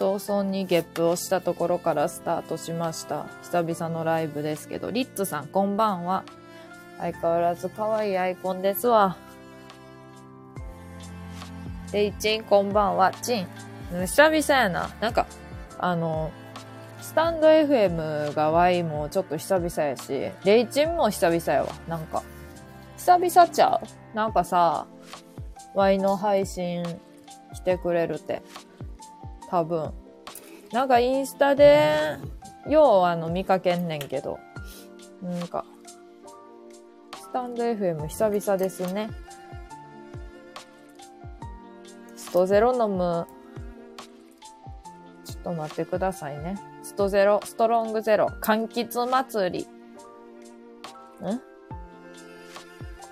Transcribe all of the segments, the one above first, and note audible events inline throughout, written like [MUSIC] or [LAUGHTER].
早々にゲップをしたところからスタートしました。久々のライブですけど、リッツさん、こんばんは。相変わらず可愛いアイコンですわ。レイチン、こんばんは。チン。久々やな。なんか、あの、スタンド FM がワイもちょっと久々やし、レイチンも久々やわ。なんか、久々ちゃう？なんかさ、ワイの配信してくれるって。多分。なんかインスタで、ようあの見かけんねんけど。なんか、スタンド FM 久々ですね。ストゼロ飲む。ちょっと待ってくださいね。ストゼロ、ストロングゼロ、柑橘祭り。ん？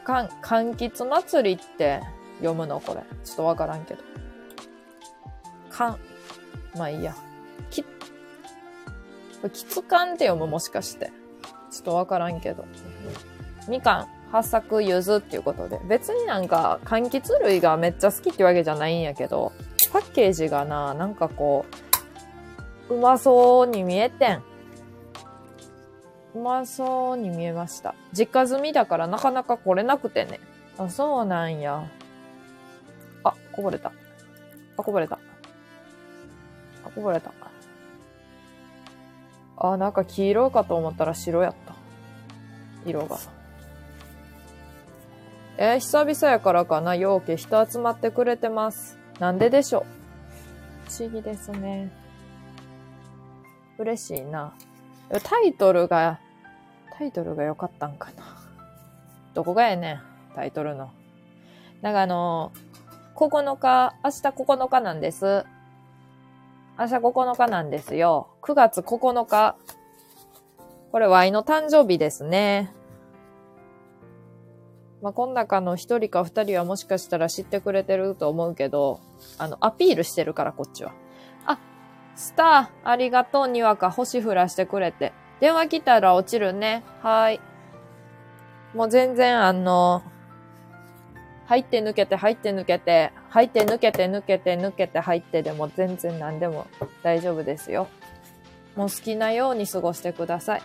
かん、柑橘祭りって読むのこれ。ちょっとわからんけど。かん、まあいいや。き、これ、きつかんって読むもしかして。ちょっとわからんけど。みかん、八作、柚子っていうことで。別になんか、柑橘類がめっちゃ好きってわけじゃないんやけど、パッケージがな、なんかこう、うまそうに見えてん。うまそうに見えました。実家済みだからなかなか来れなくてね。あ、そうなんや。あ、こぼれた。あ、こぼれた。あ、こぼれた。あ、なんか黄色かと思ったら白やった。色が。えー久々やからかな、陽気人集まってくれてます。なんででしょう？不思議ですね。嬉しいな。タイトルが、タイトルが良かったんかな。どこがやねん、タイトルの。なんかあの9日、明日9日なんです。明日9日なんですよ。9月9日。これ、ワイの誕生日ですね。まあ、この中の一人か二人はもしかしたら知ってくれてると思うけど、あの、アピールしてるから、こっちは。あ、スター、ありがとう、にわか星降らしてくれて。電話来たら落ちるね。はい。もう全然、あの、入って抜けて、入って抜けて、入って抜けて、抜けて、抜けて、入ってでも全然何でも大丈夫ですよ。もう好きなように過ごしてください。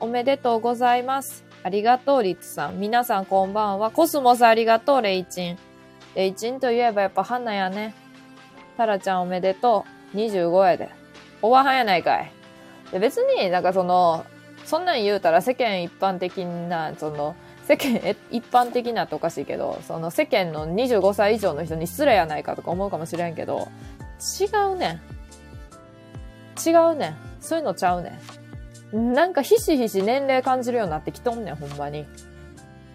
おめでとうございます。ありがとう、リッツさん。皆さんこんばんは。コスモスありがとう、レイチン。レイチンといえばやっぱ花やね。タラちゃんおめでとう。25やで。おばはんやないかい。で別になんかその、そんなん言うたら世間一般的な、その、世間え一般的なっておかしいけど、その世間の25歳以上の人に失礼やないかとか思うかもしれんけど、違うねん。違うねん。そういうのちゃうねん。なんかひしひし年齢感じるようになってきとんねん、ほんまに。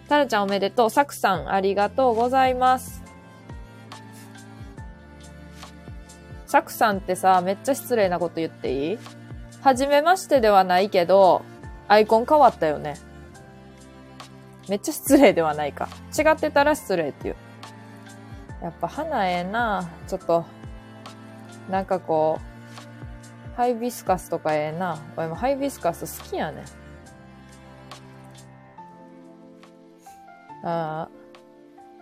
タラちゃんおめでとう。サクさんありがとうございます。サクさんってさ、めっちゃ失礼なこと言っていい？はじめましてではないけど、アイコン変わったよね。めっちゃ失礼ではないか。違ってたら失礼っていう。やっぱ花ええなちょっと、なんかこう、ハイビスカスとかええな。俺もハイビスカス好きやねん。あ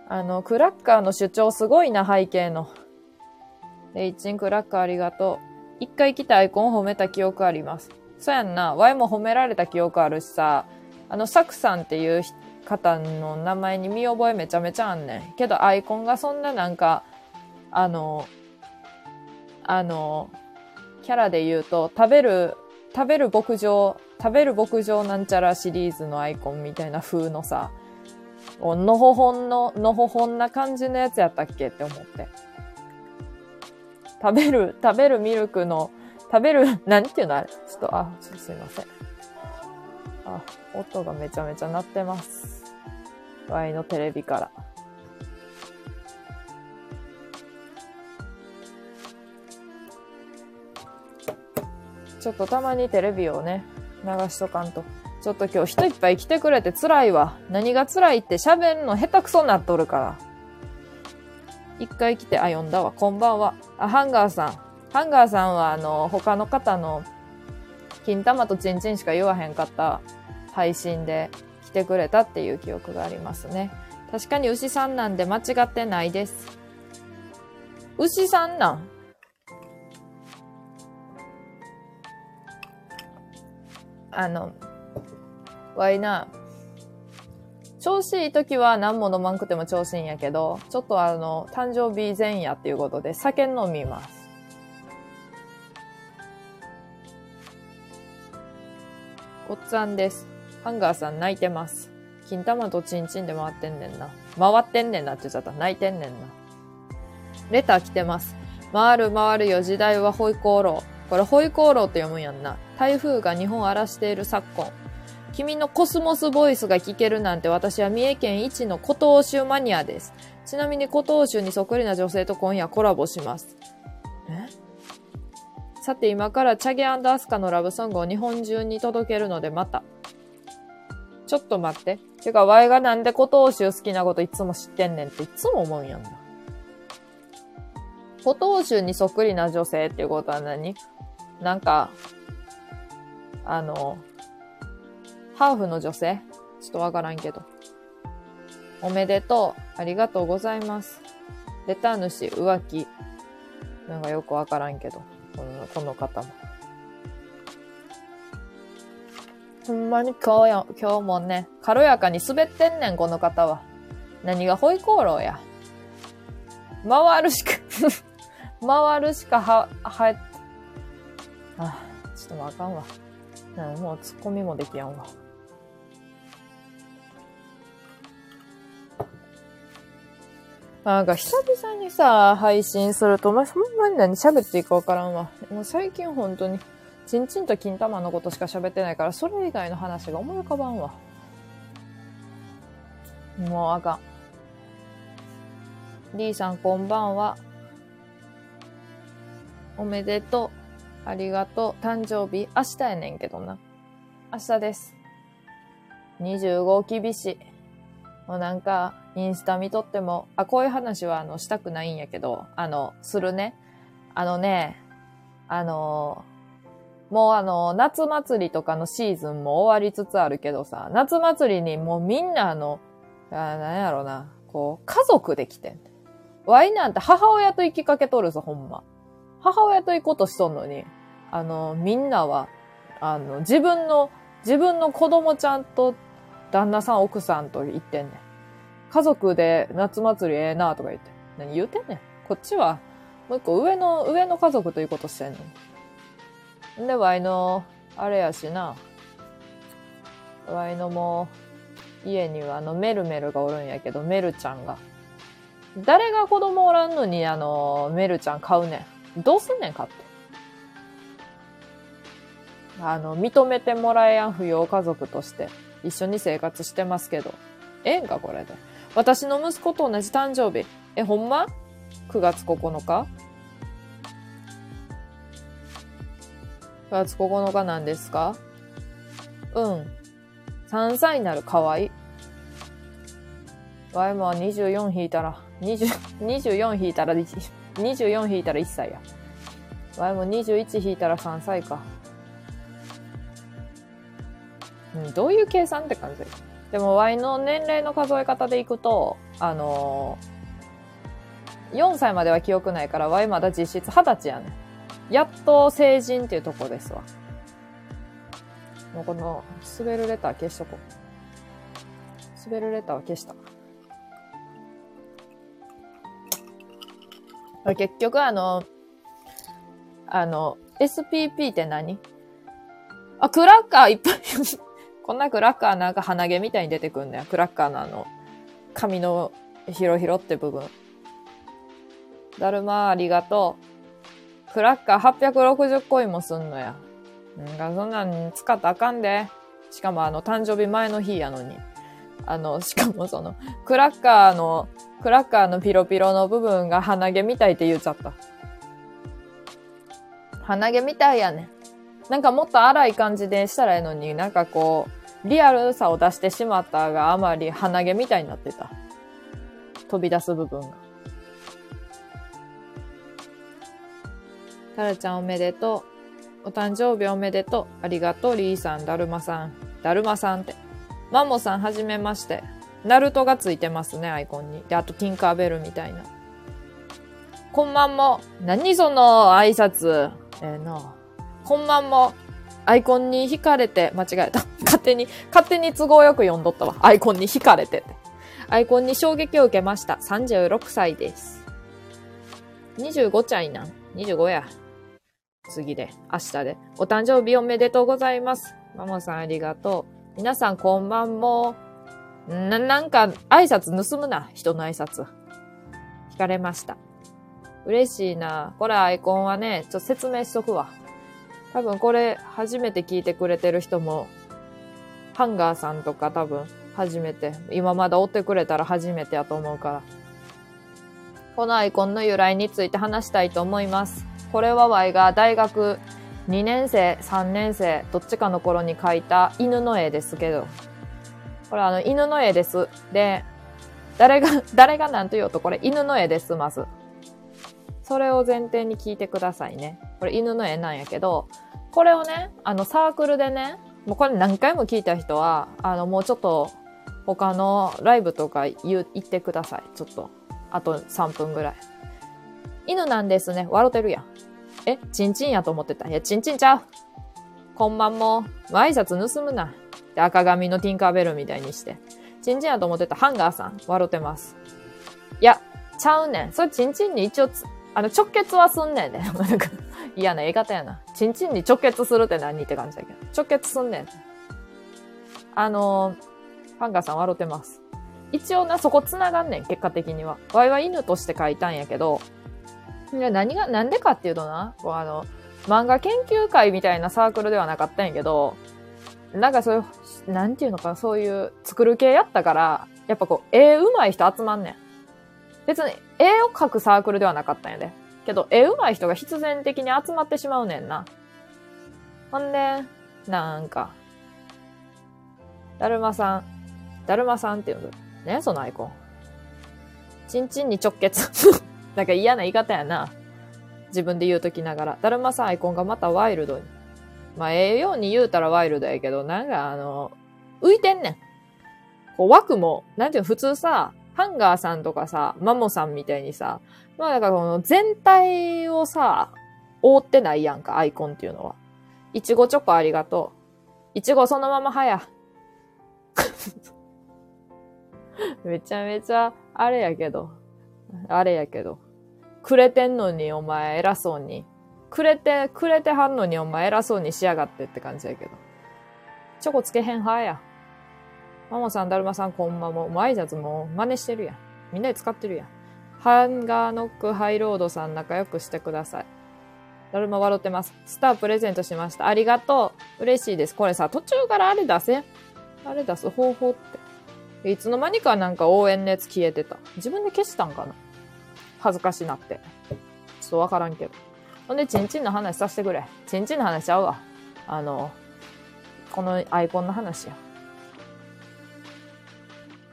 あ、あの、クラッカーの主張すごいな、背景の。レイチンクラッカーありがとう。一回来たアイコン褒めた記憶あります。そうやんな。ワイも褒められた記憶あるしさ、あの、サクさんっていう方の名前に見覚えめちゃめちゃあんねん。けどアイコンがそんななんか、あの、あの、キャラで言うと、食べる、食べる牧場、食べる牧場なんちゃらシリーズのアイコンみたいな風のさ、のほほんの、のほほんな感じのやつやったっけって思って。食べる、食べるミルクの、食べる、何ていうのあれ？ちょっと、あ、ちょっとすいません。あ、音がめちゃめちゃ鳴ってます。ワイのテレビから。ちょっとたまにテレビをね、流しとかんと。ちょっと今日人いっぱい来てくれて辛いわ。何が辛いって喋るの下手くそになっとるから。一回来て、あ、呼んだわ。こんばんは。あ、ハンガーさん。ハンガーさんは、あの、他の方の、金玉とチンチンしか言わへんかった配信で来てくれたっていう記憶がありますね。確かに牛さんなんで間違ってないです。牛さんなんあの、わいな、調子いい時は何も飲まんくても調子いいんやけど、ちょっとあの、誕生日前夜っていうことで酒飲みます。ごっつぁんです。ハンガーさん泣いてます。金玉とチンチンで回ってんねんな。回ってんねんなって言っちゃった。泣いてんねんな。レター来てます。回る回るよ、時代はホイコーロー。これホイコーローって読むんやんな。台風が日本荒らしている昨今。君のコスモスボイスが聞けるなんて私は三重県一の古東州マニアです。ちなみに古東州にそっくりな女性と今夜コラボします。え？さて今からチャゲアスカのラブソングを日本中に届けるのでまた。ちょっと待って。てか、ワイがなんで古東州好きなこといつも知ってんねんっていつも思うんやんな。古東州にそっくりな女性っていうことは何？なんか、あの、ハーフの女性？ちょっとわからんけど。おめでとう。ありがとうございます。レター主、浮気。なんかよくわからんけど。このこの方も。ほんまに今日や、今日もね、軽やかに滑ってんねん、この方は。何がホイコーローや。回るしか [LAUGHS] 回るしかは、は、あ、ちょっともうあかんわ。もうツッコミもできやんわ。なんか久々にさ、配信すると、お前そんなに何喋っていいかわからんわ。もう最近本当に、ちんちんと金玉のことしか喋ってないから、それ以外の話が思い浮かばんわ。もうあかん。D さんこんばんは。おめでとう。ありがとう。誕生日、明日やねんけどな。明日です。25厳しい。もうなんか、インスタ見とっても、あ、こういう話はあの、したくないんやけど、あの、するね。あのね、あの、もうあの、夏祭りとかのシーズンも終わりつつあるけどさ、夏祭りにもうみんなあの、あなんやろな、こう、家族で来てん。ワイなんて母親と行きかけとるぞ、ほんま。母親と行こうとしとんのに、あの、みんなは、あの、自分の、自分の子供ちゃんと旦那さん、奥さんと言ってんねん。家族で夏祭りええなとか言って。何言うてんねん。こっちは、もう一個上の、上の家族ということしてんの。んで、ワイの、あれやしな。ワイのも、家にはあの、メルメルがおるんやけど、メルちゃんが。誰が子供おらんのに、あの、メルちゃん買うねん。どうすんねん、買って。あの、認めてもらえやん、扶養家族として。一緒に生活してますけど。ええんか、これで。私の息子と同じ誕生日。え、ほんま ?9 月9日？?9 月9日なんですか？うん。3歳になる、かわいい。ワイも24引いたら、20、24引いたら、24引いたら1歳や。ワイも21引いたら3歳か。うん、どういう計算って感じ？でも Y の年齢の数え方でいくと、あのー、4歳までは記憶ないから Y まだ実質20歳やねんやっと成人っていうとこですわ。もうこの、滑るレター消しとこう。滑るレターは消した。結局あの、あの、SPP って何？あ、クラッカーいっぱい [LAUGHS] こんなクラッカーなんか鼻毛みたいに出てくんだよ。クラッカーのあの、髪のヒロヒロって部分。だるまありがとう。クラッカー860コインもすんのや。んかそんなん使ったらあかんで。しかもあの、誕生日前の日やのに。あの、しかもその、クラッカーの、クラッカーのピロピロの部分が鼻毛みたいって言っちゃった。鼻毛みたいやね。なんかもっと荒い感じでしたらええのに、なんかこう、リアルさを出してしまったがあまり鼻毛みたいになってた。飛び出す部分が。タラちゃんおめでとう。お誕生日おめでとう。ありがとう、リーさん、だるまさん。だるまさんって。マモさんはじめまして。ナルトがついてますね、アイコンに。で、あと、ティンカーベルみたいな。こんばんも。何その挨拶。ええー、な。こんばんも。アイコンに惹かれて、間違えた。[LAUGHS] 勝手に、勝手に都合よく読んどったわ。アイコンに惹かれてて。アイコンに衝撃を受けました。36歳です。25歳なん。25や。次で、明日で。お誕生日おめでとうございます。マモさんありがとう。皆さんこんばんも。な、なんか、挨拶盗むな。人の挨拶。聞かれました。嬉しいな。これアイコンはね、ちょっと説明しとくわ。多分これ初めて聞いてくれてる人も、ハンガーさんとか多分初めて、今まだ追ってくれたら初めてやと思うから。このアイコンの由来について話したいと思います。これは Y が大学2年生、3年生、どっちかの頃に描いた犬の絵ですけど、これあの犬の絵です。で、誰が、[LAUGHS] 誰が何と言おうとこれ犬の絵です、まず。それを前提に聞いてくださいね。これ犬の絵なんやけど、これをね、あのサークルでね、もうこれ何回も聞いた人は、あのもうちょっと他のライブとか言言ってください。ちょっと。あと3分ぐらい。犬なんですね。笑ってるやん。え、チンチンやと思ってた。いや、チンチンちゃう。こんばんも。挨拶盗むな。で、赤髪のティンカーベルみたいにして。チンチンやと思ってた。ハンガーさん。笑ってます。いや、ちゃうねん。それチンチンに一応あの、直結はすんねんね。なんか、嫌な言い方やな。チンチンに直結するって何って感じだけど。直結すんねん。あのー、ハンガーさん笑ってます。一応な、そこ繋がんねん、結果的には。ワイは犬として書いたんやけど、何が、なんでかっていうとな、こうあの、漫画研究会みたいなサークルではなかったんやけど、なんかそういう、なんていうのか、そういう作る系やったから、やっぱこう、絵上手い人集まんねん。別に絵を描くサークルではなかったんやで。けど、絵上手い人が必然的に集まってしまうねんな。ほんで、なんか、だるまさん、だるまさんっていう。ねそのアイコン。ちんちんに直結。[LAUGHS] なんか嫌な言い方やな。自分で言うときながら。だるまさんアイコンがまたワイルドに。まあ、ええように言うたらワイルドやけど、なんかあの、浮いてんねん。こう枠も、なんていうの、普通さ、ハンガーさんとかさ、マモさんみたいにさ、まあだからこの全体をさ、覆ってないやんか、アイコンっていうのは。いちごチョコありがとう。いちごそのままはや。[LAUGHS] めちゃめちゃ、あれやけど。あれやけど。くれてんのにお前偉そうに。くれて、くれてはんのにお前偉そうにしやがってって感じやけど。チョコつけへん派や。マモさん、だるまさん、こんばんも。もう挨拶も真似してるやん。みんなで使ってるやん。ハンガーノックハイロードさん仲良くしてください。だるま笑ってます。スタープレゼントしました。ありがとう。嬉しいです。これさ、途中からあれ出せあれ出す方法って。いつの間にかなんか応援のやつ消えてた。自分で消したんかな？恥ずかしなって。ちょっとわからんけど。ほんで、チンチンの話させてくれ。チンチンの話ちゃうわ。あの、このアイコンの話や。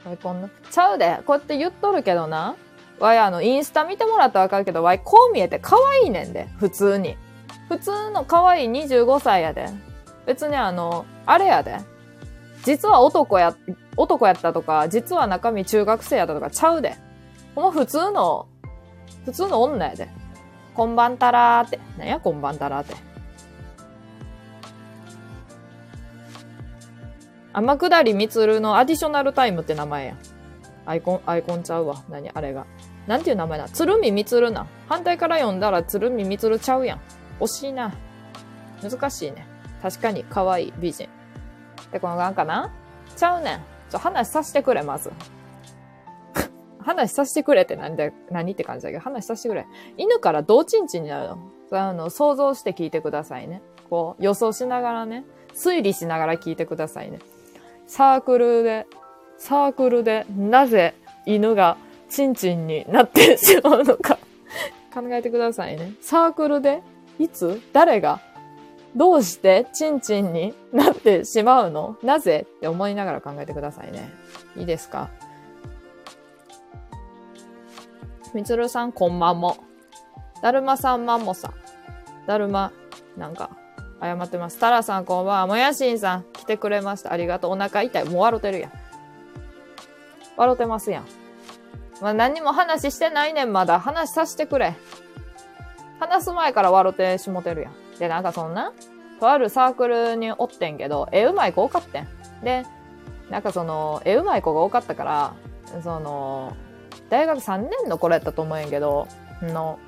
アイコンの？ちゃうで。こうやって言っとるけどな。わい、あの、インスタ見てもらったらわかるけど、わい、こう見えて可愛いねんで。普通に。普通の可愛い25歳やで。別にあの、あれやで。実は男や、男やったとか、実は中身中学生やったとかちゃうで。この普通の、普通の女やで。こんばんたらーって。なんやこんばんたらーって。天下りみつるのアディショナルタイムって名前や。アイコン、アイコンちゃうわ。何あれが。なんていう名前だ鶴見みつるな。反対から読んだら鶴見みつるちゃうやん。惜しいな。難しいね。確かに可愛い美人。で、このなんかな？ちゃうねん。ちょ、話させてくれ、まず。話させてくれって何で、何って感じだけど、話させてくれ。犬からどうちんちんになるの？あの、想像して聞いてくださいね。こう、予想しながらね。推理しながら聞いてくださいね。サークルで、サークルでなぜ犬がチンチンになってしまうのか考えてくださいね。サークルでいつ？誰が？どうしてチンチンになってしまうの？なぜ？って思いながら考えてくださいね。いいですか？みつるさんこんばんも。だるまさんまんもさん。だるま、なんか、謝ってます。タラさんこんばんは。もやしんさん来てくれました。ありがとう。お腹痛い。もう笑ってるやん。笑ってますやん。まあ、何も話してないねん、まだ。話させてくれ。話す前から笑ってしもてるやん。で、なんかそんな、とあるサークルにおってんけど、絵うまい子多かってん。で、なんかその、絵うまい子が多かったから、その、大学3年の頃やったと思うんやけど、の、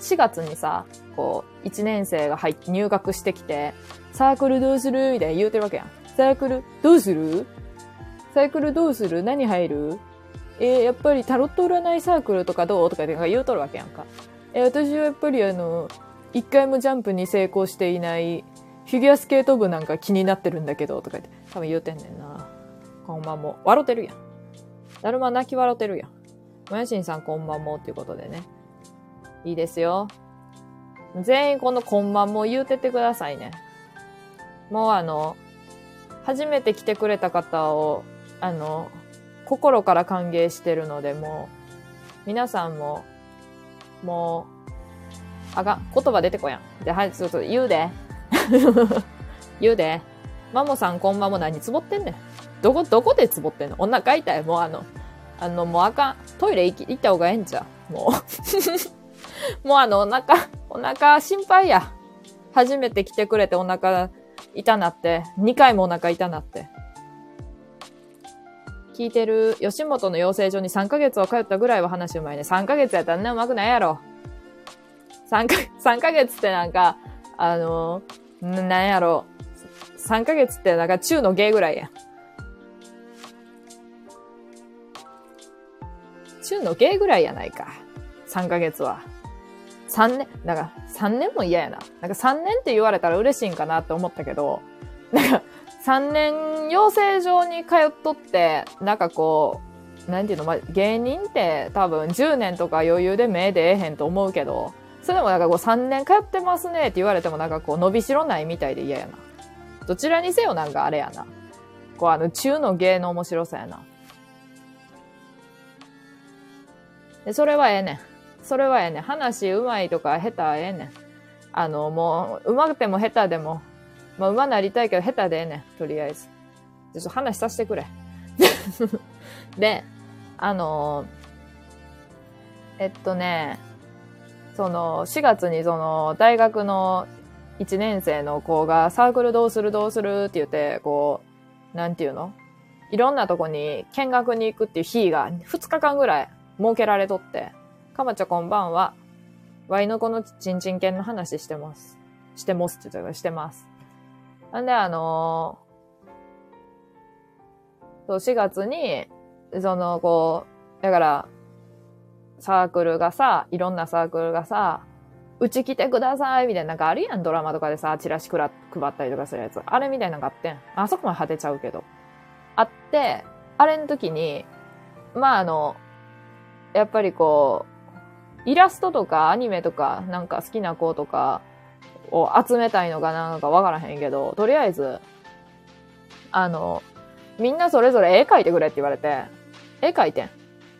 4月にさ、こう、1年生が入って、入学してきて、サークルどうする？みたいな言うてるわけやん。サークルどうする？サークルどうする？何入る？えー、やっぱりタロット占いサークルとかどう？とか言うとるわけやんか。えー、私はやっぱりあの、一回もジャンプに成功していないフィギュアスケート部なんか気になってるんだけど、とか言って、多分言うてんねんな。こんばんも。笑ってるやん。だるま泣き笑ってるやん。もやしんさんこんばんもっていうことでね。いいですよ。全員このこんばんも言うててくださいね。もうあの、初めて来てくれた方を、あの、心から歓迎してるので、もう、皆さんも、もう、あが、言葉出てこやん。で、はい、そうそう、言うで。[LAUGHS] 言うで。マモさんこんばんも何つぼってんねん。どこ、どこでつぼってんの？お腹痛い。もうあの、あの、もうあかん。トイレ行き、行った方がええんちゃう？もう。[LAUGHS] もうあの、お腹、お腹心配や。初めて来てくれてお腹痛なって、2回もお腹痛なって。聞いてる吉本の養成所に3ヶ月は通ったぐらいは話うまいね。3ヶ月やったらね、うまくないやろ。3か、3ヶ月ってなんか、あのー、なんやろ。3ヶ月ってなんか中の芸ぐらいや。中の芸ぐらいやないか。3ヶ月は。3年、だから3年も嫌やな。なんか3年って言われたら嬉しいんかなって思ったけど、なんか3年養成所に通っとって、なんかこう、なんていうの、まあ、芸人って多分10年とか余裕で目出えへんと思うけど、それでもなんかこう3年通ってますねって言われてもなんかこう伸びしろないみたいで嫌やな。どちらにせよなんかあれやな。こうあの中の芸の面白さやな。で、それはええねん。それはええねん。話うまいとか下手ええねん。あの、もう、うまくても下手でも、まあ、うまなりたいけど下手でええねん。とりあえず。ちょっと話させてくれ。[LAUGHS] で、あの、えっとね、その、4月にその、大学の1年生の子がサークルどうするどうするって言って、こう、なんていうの？いろんなとこに見学に行くっていう日が2日間ぐらい設けられとって、かまちゃこんばんは。ワイの子のちんちん犬の話してます。してますって言ったらしてます。なんであのー、そう、4月に、その、こう、だから、サークルがさ、いろんなサークルがさ、うち来てくださいみたいな、なんかあるやん、ドラマとかでさ、チラシくら配ったりとかするやつ。あれみたいなのがあってん。あそこまで果てちゃうけど。あって、あれの時に、まああの、やっぱりこう、イラストとかアニメとかなんか好きな子とかを集めたいのかなんかわからへんけど、とりあえず、あの、みんなそれぞれ絵描いてくれって言われて、絵描いてん。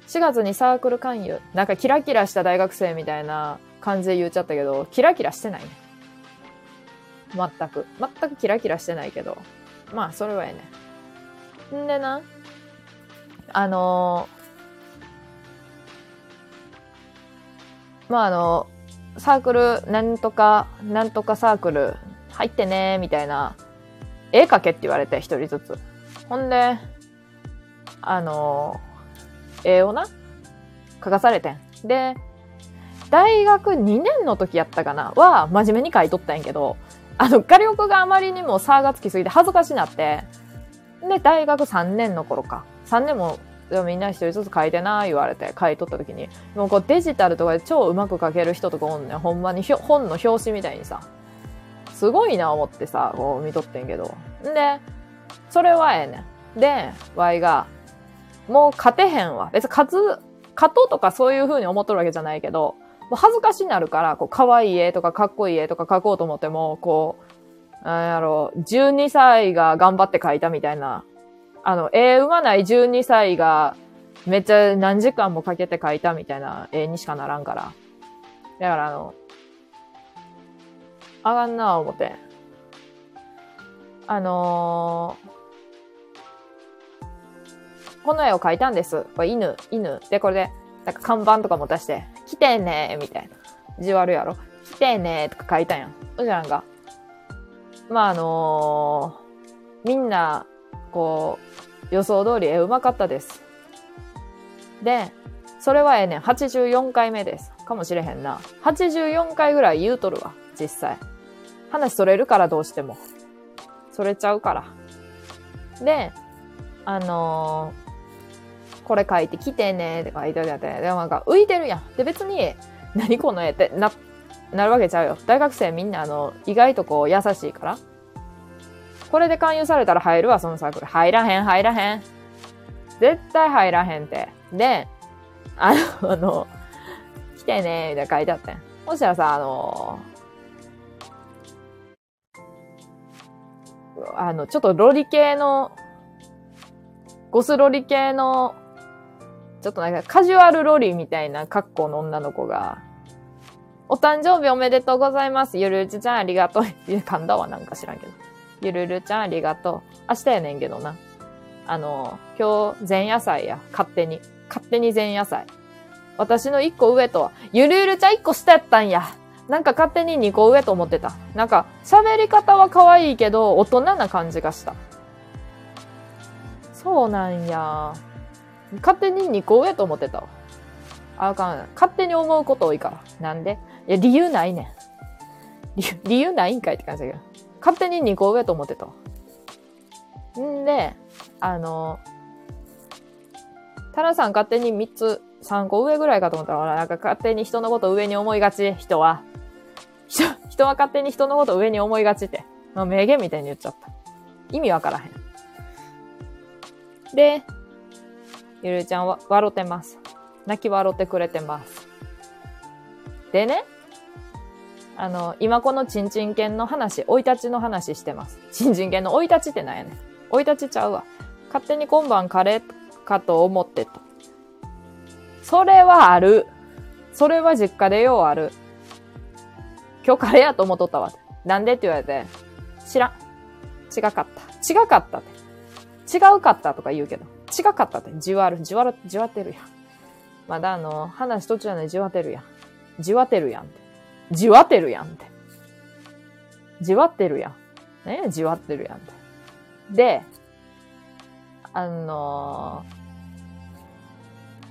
4月にサークル勧誘。なんかキラキラした大学生みたいな感じで言っちゃったけど、キラキラしてないね。全く。全くキラキラしてないけど。まあ、それはええね。んでな、あのまああの、サークル、なんとか、なんとかサークル、入ってね、みたいな、絵描けって言われて、一人ずつ。ほんで、あの、絵をな、描かされてん。で、大学2年の時やったかなは、真面目に書いとったんやけど、あの、画力があまりにも差がつきすぎて恥ずかしなって、で、大学3年の頃か。3年もみんな一人ずつ書いてな言われて書いとった時に、もうこうデジタルとかで超うまく書ける人とかおんねん。ほんまに本の表紙みたいにさ。すごいな思ってさ、こう見とってんけど。んで、それはええねん。で、ワイが、もう勝てへんわ。別に勝つ、勝とうとかそういう風に思っとるわけじゃないけど、もう恥ずかしになるから、こう、可愛い絵とかかっこいい絵とか書こうと思っても、こう、なんやろう、12歳が頑張って書いたみたいなあの、絵生まない12歳がめっちゃ何時間もかけて描いたみたいな絵にしかならんから。だからあの、あがんな思って。あのー、この絵を描いたんです。これ犬、犬。で、これで、なんか看板とかも出して、来てねーみたいな。字悪やろ。来てねーとか書いたんやん。そじゃなんか、まああのー、みんな、こう、予想通り絵うまかったです。で、それはええねん。84回目です。かもしれへんな。84回ぐらい言うとるわ。実際。話それるからどうしても。それちゃうから。で、あのー、これ書いてきてねって書いてあるやつで、でもなんか浮いてるやん。で別に、何この絵ってな、なるわけちゃうよ。大学生みんなあの、意外とこう優しいから。これで勧誘されたら入るわ、そのサークル。入らへん、入らへん。絶対入らへんって。で、あの、あの、来てねみたいな書いてあったん。そしたらさ、あのあの、ちょっとロリ系の、ゴスロリ系の、ちょっとなんかカジュアルロリみたいな格好の女の子が、お誕生日おめでとうございます。ゆるうちちゃんありがとう。噛んだわ、なんか知らんけど。ゆるるちゃんありがとう。明日やねんけどな。あの、今日前夜祭や。勝手に。勝手に前夜祭。私の一個上とは、ゆるゆるちゃん一個下やったんや。なんか勝手に2個上と思ってた。なんか、喋り方は可愛いけど、大人な感じがした。そうなんや。勝手に2個上と思ってたわ。あかん。勝手に思うこと多いから。なんで？いや、理由ないねん。理由ないんかいって感じだけど。勝手に2個上と思ってたわ。んで、あの、タラさん勝手に3つ、3個上ぐらいかと思ったら、なんか勝手に人のこと上に思いがち、人は。人、人は勝手に人のこと上に思いがちって。まあ、名言みたいに言っちゃった。意味わからへん。で、ゆるちゃんは笑ってます。泣き笑ってくれてます。でね、あの、今このちんちん犬の話、追い立ちの話してます。ちんちん犬の追い立ちってなんやねん。追い立ちちゃうわ。勝手に今晩カレーかと思ってと。それはある。それは実家でようある。今日カレーやと思っとったわ。なんでって言われて、知らん。違かった。違かったって。違うかったとか言うけど。違かったって。じわる、じわる、じわってるやん。まだあの、話途中なのにじわてるやん。じわてるやんって。じわってるやんって。じわってるやん。ねじわってるやんって。で、あの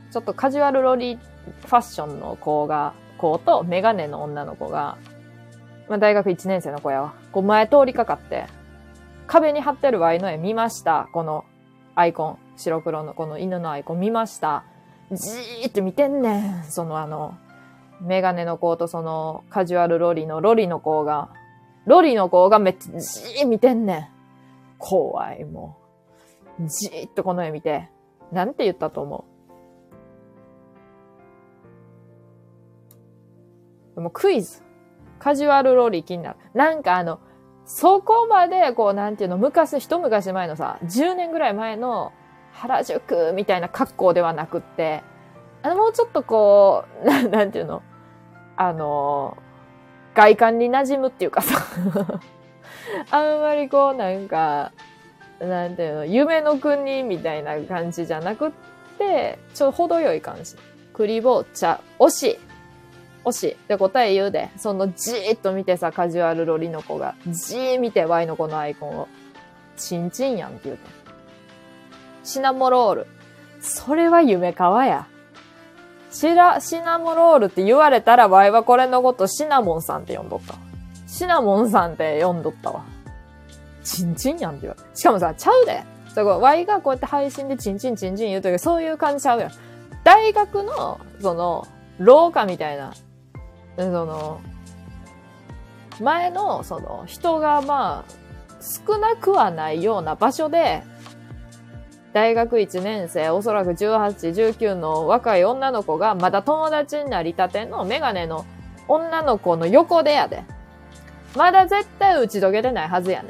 ー、ちょっとカジュアルロリファッションの子が、子とメガネの女の子が、まあ、大学1年生の子やわ。こう前通りかかって、壁に貼ってるワイの絵見ました。このアイコン。白黒のこの犬のアイコン見ました。じーって見てんねん。そのあの、メガネの子とそのカジュアルロリのロリの子が、ロリの子がめっちゃじー見てんねん。怖い、もう。じーっとこの絵見て。なんて言ったと思うでもクイズ。カジュアルロリ気になる。なんかあの、そこまで、こう、なんていうの、昔、一昔前のさ、10年ぐらい前の原宿みたいな格好ではなくって、あ、もうちょっとこう、[LAUGHS] ななんていうの、あの、外観に馴染むっていうかさ [LAUGHS] あんまりこう、なんか、なんていうの、夢の国みたいな感じじゃなくって、ちょっと程よい感じ。クリボー茶、惜しい。惜しい。で答え言うで。そのじーっと見てさ、カジュアルロリの子が、じー見て Y の子のアイコンを、チンチンやんって言うて。シナモロール。それは夢かわや。シラ、シナモロールって言われたら、ワイはこれのことシナモンさんって呼んどった。シナモンさんって呼んどったわ。チンチンやんって言われしかもさ、ちゃうで。ワイがこうやって配信でチンチンチンチン言うときそういう感じちゃうやん。大学の、その、廊下みたいなその、前の、その、人がまあ、少なくはないような場所で、大学1年生、おそらく18、19の若い女の子が、まだ友達になりたてのメガネの女の子の横でやで。まだ絶対打ち解けてないはずやね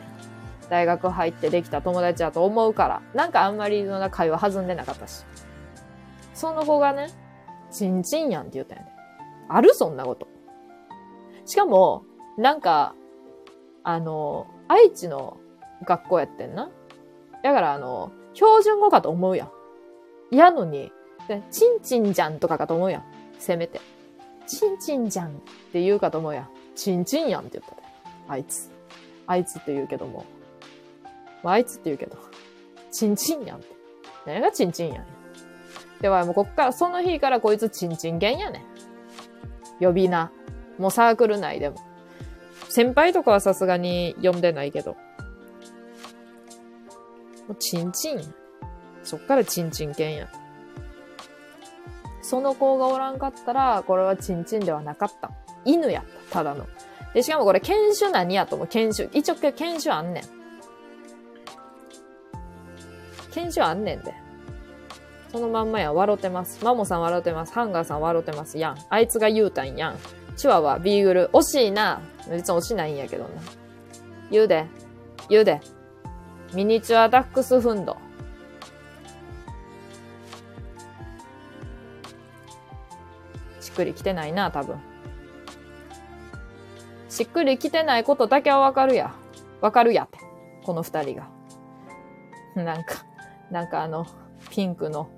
大学入ってできた友達だと思うから。なんかあんまりそんな会話弾んでなかったし。その子がね、チンチンやんって言ったんやね。あるそんなこと。しかも、なんか、あの、愛知の学校やってんな。だからあの、標準語かと思うやん。やのに、チンチンじゃんとかかと思うやん。せめて。チンチンじゃんって言うかと思うやん。チンチンやんって言ったで。あいつ。あいつって言うけども。まあ、あいつって言うけど。チンチンやんって。何がチンチンやん。では、もうこっから、その日からこいつチンチン犬やねん。呼び名。もうサークル内でも。先輩とかはさすがに呼んでないけど。もうチンチンや。そっからチンチン犬や。その子がおらんかったら、これはチンチンではなかった。犬やった。ただの。で、しかもこれ犬種何やと思う犬種。一応犬種あんねん。犬種あんねんで。そのまんまや。笑ってます。マモさん笑ってます。ハンガーさん笑ってますやん。あいつが言うたんやん。チワワ、ビーグル。惜しいな。別に惜しないんやけどな。言うで。言うで。ミニチュアダックスフンド。しっくりきてないな、多分。しっくりきてないことだけはわかるや。わかるやって。この二人が。[LAUGHS] なんか、なんかあの、ピンクの、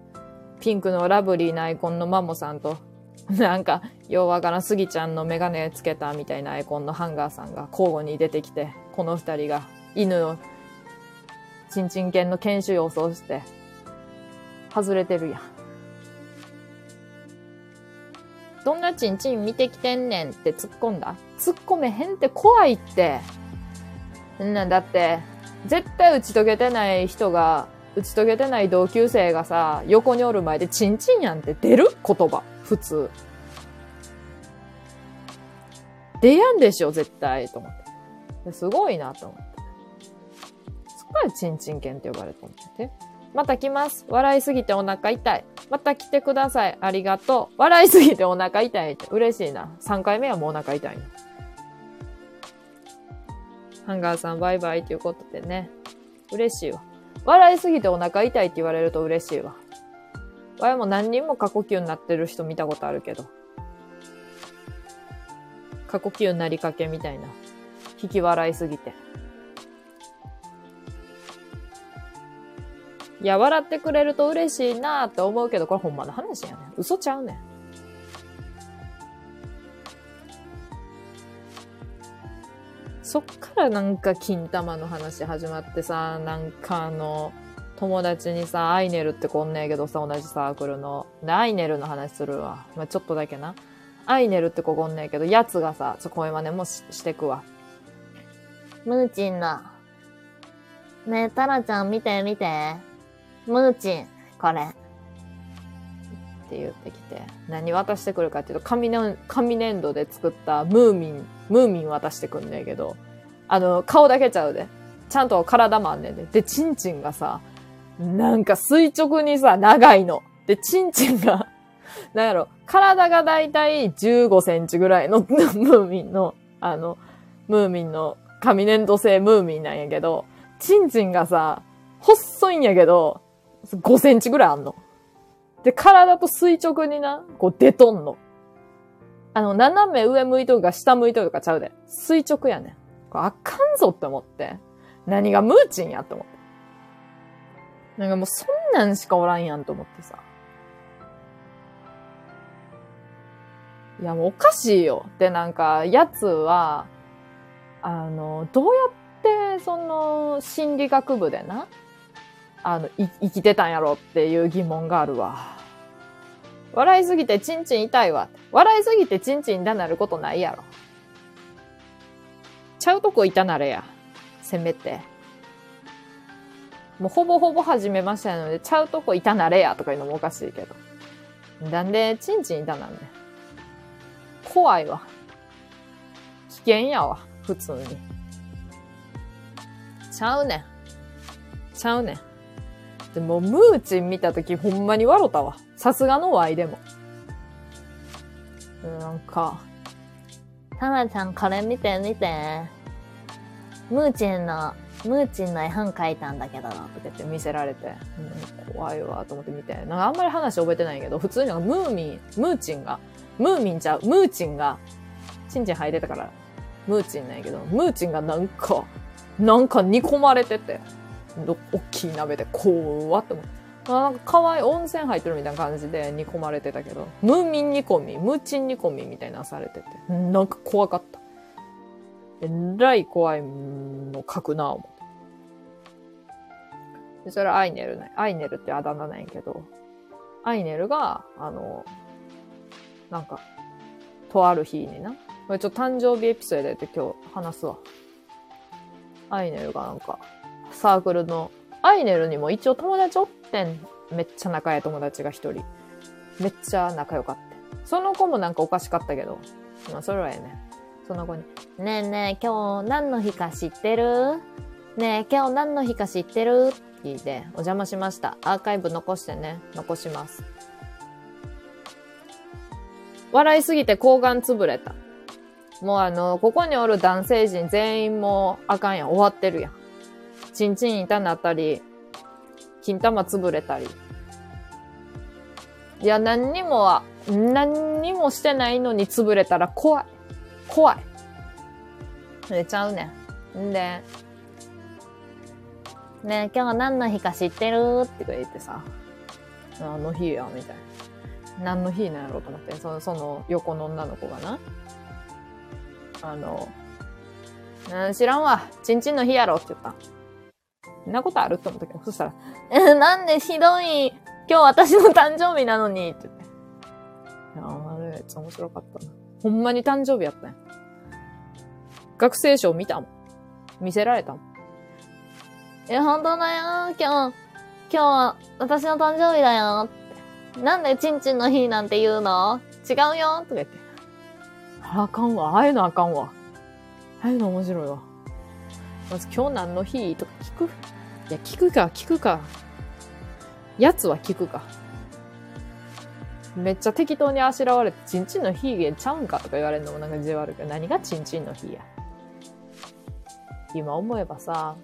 ピンクのラブリーなアイコンのマモさんと、[LAUGHS] なんか、ようわからんスギちゃんのメガネつけたみたいなアイコンのハンガーさんが交互に出てきて、この二人が犬の、チンチン犬の研修予想して、外れてるやん。どんなチンチン見てきてんねんって突っ込んだ？突っ込めへんって怖いって。んなんだって、絶対打ち解けてない人が、打ち解けてない同級生がさ、横におる前でチンチンやんって出る？言葉。普通。出やんでしょ、絶対。と思って。すごいなと思って。からチンチン犬って呼ばれてるんて。また来ます。笑いすぎてお腹痛い。また来てください。ありがとう。笑いすぎてお腹痛いって。嬉しいな。3回目はもうお腹痛いハンガーさんバイバイということでね。嬉しいわ。笑いすぎてお腹痛いって言われると嬉しいわ。わいも何人も過呼吸になってる人見たことあるけど。過呼吸になりかけみたいな。引き笑いすぎて。いや、笑ってくれると嬉しいなって思うけど、これほんまの話やねん。嘘ちゃうねん。そっからなんか金玉の話始まってさ、なんかあの、友達にさ、アイネルってこんねえけどさ、同じサークルの。で、アイネルの話するわ。まあ、ちょっとだけな。アイネルってここんねえけど、やつがさ、ちょ、声真似もししてくわ。ムーチンだ。ねえ、タラちゃん見て見て。ムーチン、これ。って言ってきて、何渡してくるかっていうと、紙の、紙粘土で作ったムーミン、ムーミン渡してくんねんけど、あの、顔だけちゃうで。ちゃんと体もあんねんで。で、チンチンがさ、なんか垂直にさ、長いの。で、チンチンが [LAUGHS] なんやろ、体がだいたい15センチぐらいの [LAUGHS] ムーミンの、あの、ムーミンの紙粘土製ムーミンなんやけど、チンチンがさ、細いんやけど、5センチぐらいあんの。で、体と垂直にな、こう出とんの。あの、斜め上向いとるか下向いとるかちゃうで。垂直やねん。これあかんぞって思って。何がムーチンやって思って。なんかもうそんなんしかおらんやんと思ってさ。いやもうおかしいよ。で、なんか、やつは、あの、どうやって、その、心理学部でな、あの、生きてたんやろっていう疑問があるわ。笑いすぎてチンチン痛いわ。笑いすぎてチンチン痛なることないやろ。ちゃうとこ痛なれや。せめて。もうほぼほぼ始めましたので、ちゃうとこ痛なれやとかいうのもおかしいけど。なんでチンチン痛なんね。怖いわ。危険やわ。普通に。ちゃうねん。ちゃうねん。でも、ムーチン見たときほんまに笑ったわ。さすがのワイでも。なんか、タマちゃんこれ見て見て。ムーチンの、ムーチンの絵本描いたんだけど、とか言って見せられて、うん、怖いわ、と思って見て。なんかあんまり話覚えてないけど、普通になんかムーミン、ムーチンが、ムーミンちゃう、ムーチンが、チンチン履いてたから、ムーチンなんやけど、ムーチンがなんか、なんか煮込まれてて、大きい鍋で、怖って思って。なんか可愛い温泉入ってるみたいな感じで煮込まれてたけど、ムーミン煮込み、ムーチン煮込みみたいなされてて、なんか怖かった。えらい怖いの書くな、思って。それはアイネルね。アイネルってあだ名なんやけど、アイネルが、あの、なんか、とある日にな。これちょっと誕生日エピソードで今日話すわ。アイネルがなんか、サークルの、アイネルにも一応友達おってん。めっちゃ仲良い友達が一人。めっちゃ仲良かった。その子もなんかおかしかったけど、まあそれはええね。その子に、ねえねえ、今日何の日か知ってる？ねえ、今日何の日か知ってる？って聞いて、お邪魔しました。アーカイブ残してね、残します。笑いすぎて睾丸潰れた。もうあの、ここにおる男性陣全員もあかんやん。終わってるやん。ちんちん痛なったり、金玉潰れたり。いや、何にもは、何にもしてないのに潰れたら怖い。怖い。寝ちゃうねん。で、ね今日何の日か知ってる？って言ってさ、あの日や、みたいな。何の日なんやろ？うと思って、その、その横の女の子がな、あの、うん、知らんわ。ちんちんの日やろ？って言った。そんなことある？って思ったけど、そしたら、え、なんでひどい？今日私の誕生日なのにって言って。いやあれめっちゃ面白かったな。ほんまに誕生日やったんや。学生証見たもん。見せられたもん。え、本当だよ今日、今日は私の誕生日だよなんでチンチンの日なんて言うの？違うよとか言って。あかんわ。ああいうのあかんわ。ああいうの面白いわ。まず今日何の日とか聞く？いや、聞くか、聞くか。やつは聞くか。めっちゃ適当にあしらわれて、チンチンの日ちゃうんかとか言われるのもなんかじわるけど、何がチンチンの日や。今思えばさ、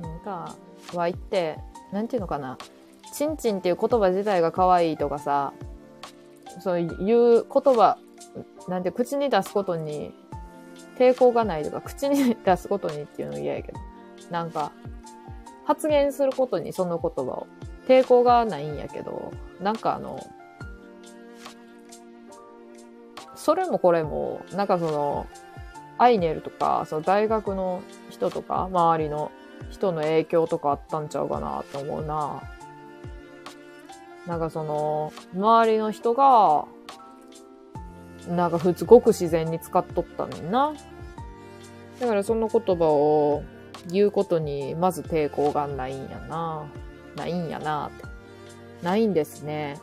なんか、わいって、なんていうのかな。ちんちんっていう言葉自体が可愛いとかさ、そういう言葉、なんて口に出すことに抵抗がないとか、口に出すことにっていうの嫌やけど、なんか、発言することにその言葉を、抵抗がないんやけど、なんかあの、それもこれも、なんかその、アイネルとか、その大学の人とか、周りの人の影響とかあったんちゃうかなって思うな。なんかその、周りの人が、なんか普通ごく自然に使っとったねんな。だからその言葉を言うことにまず抵抗がないんやな。ないんやなって。ないんですね。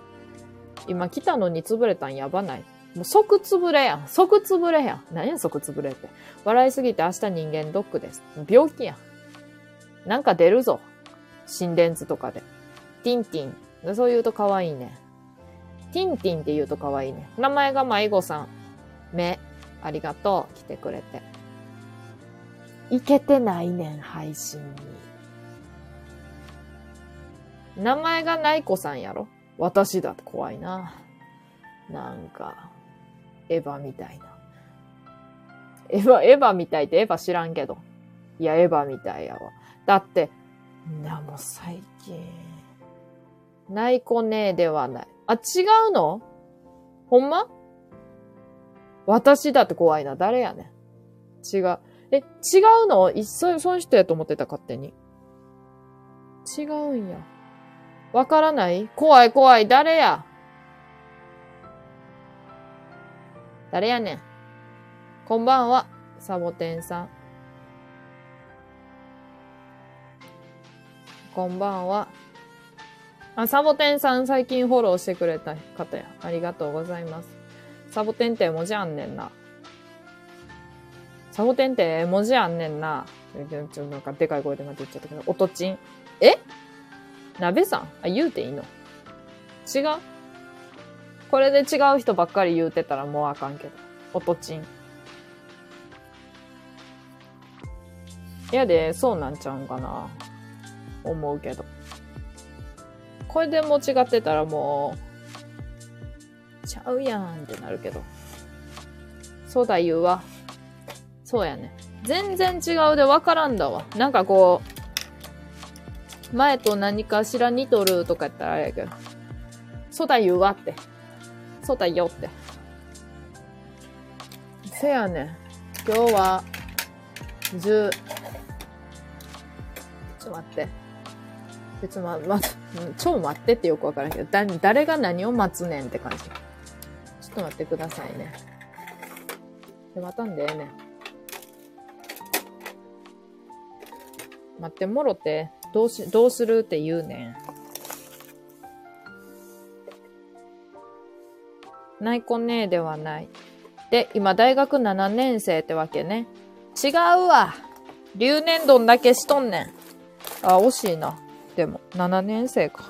今来たのに潰れたんやばない。もう即潰れやん。即潰れやん。何や即潰れって。笑いすぎて明日人間ドックです。病気やん。なんか出るぞ。心電図とかで。ティンティン。そう言うと可愛いね。ティンティンって言うと可愛いいね。名前が迷子さん。目。ありがとう。来てくれて。いけてないねん、配信に。名前がない子さんやろ？私だって怖いな。なんか、エヴァみたいな。エヴァ、エヴァみたいってエヴァ知らんけど。いや、エヴァみたいやわ。だって、な、もう最近、ない子ねえではない。あ、違うの？ほんま？私だって怖いな。誰やねん。違う。え、違うの？いっそ、その人やと思ってた、勝手に。違うんや。わからない？怖い怖い。誰や？誰やねん。こんばんは。サボテンさん。こんばんは。あ、サボテンさん最近フォローしてくれた方や。ありがとうございます。サボテンって文字あんねんな。サボテンって文字あんねんな。ちょなんかでかい声でまた言っちゃったけど、おとちん？え？鍋さん？あ、言うていいの？違う？これで違う人ばっかり言うてたらもうあかんけど。おとちん。いやで、そうなんちゃうんかな。思うけど。これでも違ってたらもう、ちゃうやんってなるけど。そうだ言うわ。そうやね。全然違うでわからんだわ。なんかこう、前と何かしら似とるとかやったらあれやけど。そうだ言うわって。そうだよって。せやね。今日は、10、ちょっと待って。別にま、ま、超待ってってよくわからんけど、だ、誰が何を待つねんって感じ。ちょっと待ってくださいね。で、待たんでええねん。待ってもろて、どうし、どうするって言うねん。ないこねえではない。で、今大学7年生ってわけね。違うわ留年度だけしとんねん。あ、惜しいな。でも、7年生か。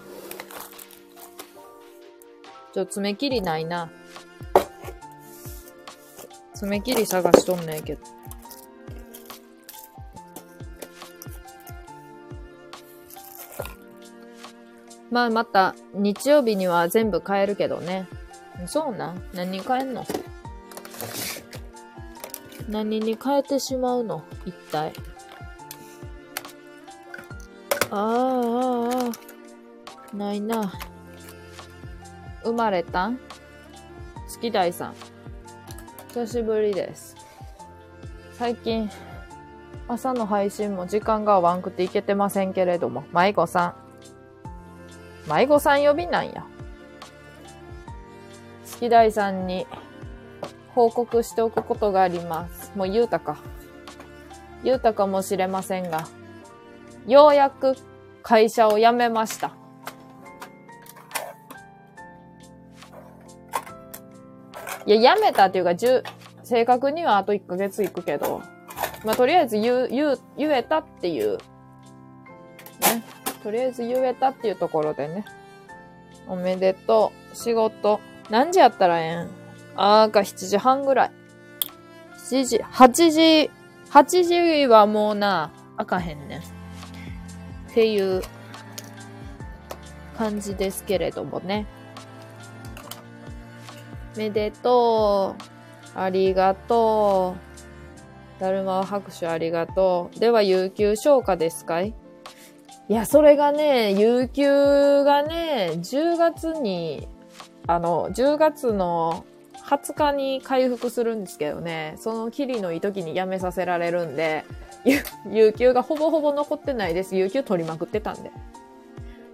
ちょ、爪切りないな。爪切り探しとんねんけど。まあ、また、日曜日には全部買えるけどね。そうな何に変えんの？何に変えてしまうの？一体。ああ、ああ、ないな。生まれたん？好き大さん。久しぶりです。最近、朝の配信も時間が合わんくていけてませんけれども、迷子さん。迷子さん呼びなんや。好き大さんに報告しておくことがあります。もう言うたか。言うたかもしれませんが、ようやく会社を辞めました。いや、辞めたっていうか、じゅ正確にはあと1ヶ月行くけど、まあ、とりあえず言う、言う、言えたっていう、ね。とりあえず言えたっていうところでね。おめでとう。仕事。何時やったらええん？あーか7時半ぐらい。7時、8時、8時はもうな、あかへんねん。っていう感じですけれどもね。めでとう。ありがとう。だるま拍手ありがとう。では、有給消化ですかい？いや、それがね、有給がね、10月に、あの、10月の20日に回復するんですけどね、そのキリのいい時に辞めさせられるんで、有 [LAUGHS] 有給がほぼほぼ残ってないです。有給取りまくってたんで。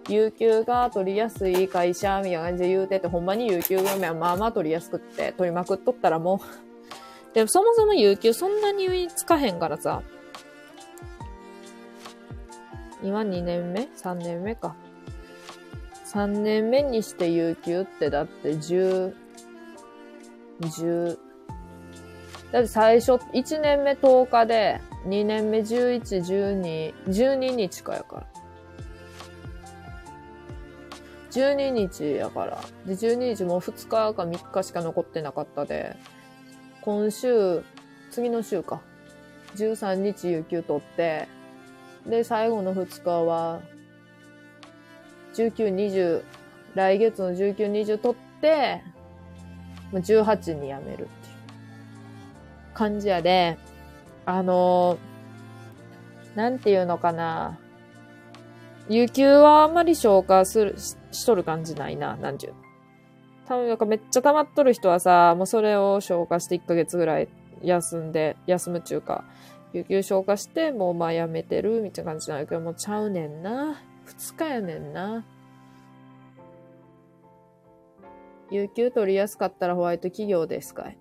有給が取りやすい会社、みたいな感じで言うてて、ほんまに有給がまあまあ取りやすくって、取りまくっとったらもう。[LAUGHS] でもそもそも有給そんなにつかへんからさ。今2年目 ?3 年目か。3年目にして有給ってだって10、10、だって最初1年目10日で、2年目11、12、12日かやから。12日やから。で、12日もう2日か3日しか残ってなかったで、今週、次の週か。13日有給取って、で、最後の2日は、19、20、来月の19、20取って、まあ18に辞めるっていう感じやで、あのーなんていうのかな。有給はあんまり消化する、ししとる感じないな、なんちゅう。多分なんかめっちゃ溜まっとる人はさ、もうそれを消化して1ヶ月ぐらい休んで、休むっちゅうか、有給消化して、もうまあやめてるみたいな感じなんやけど、もうちゃうねんな。2日やねんな。有給取りやすかったらホワイト企業ですかい？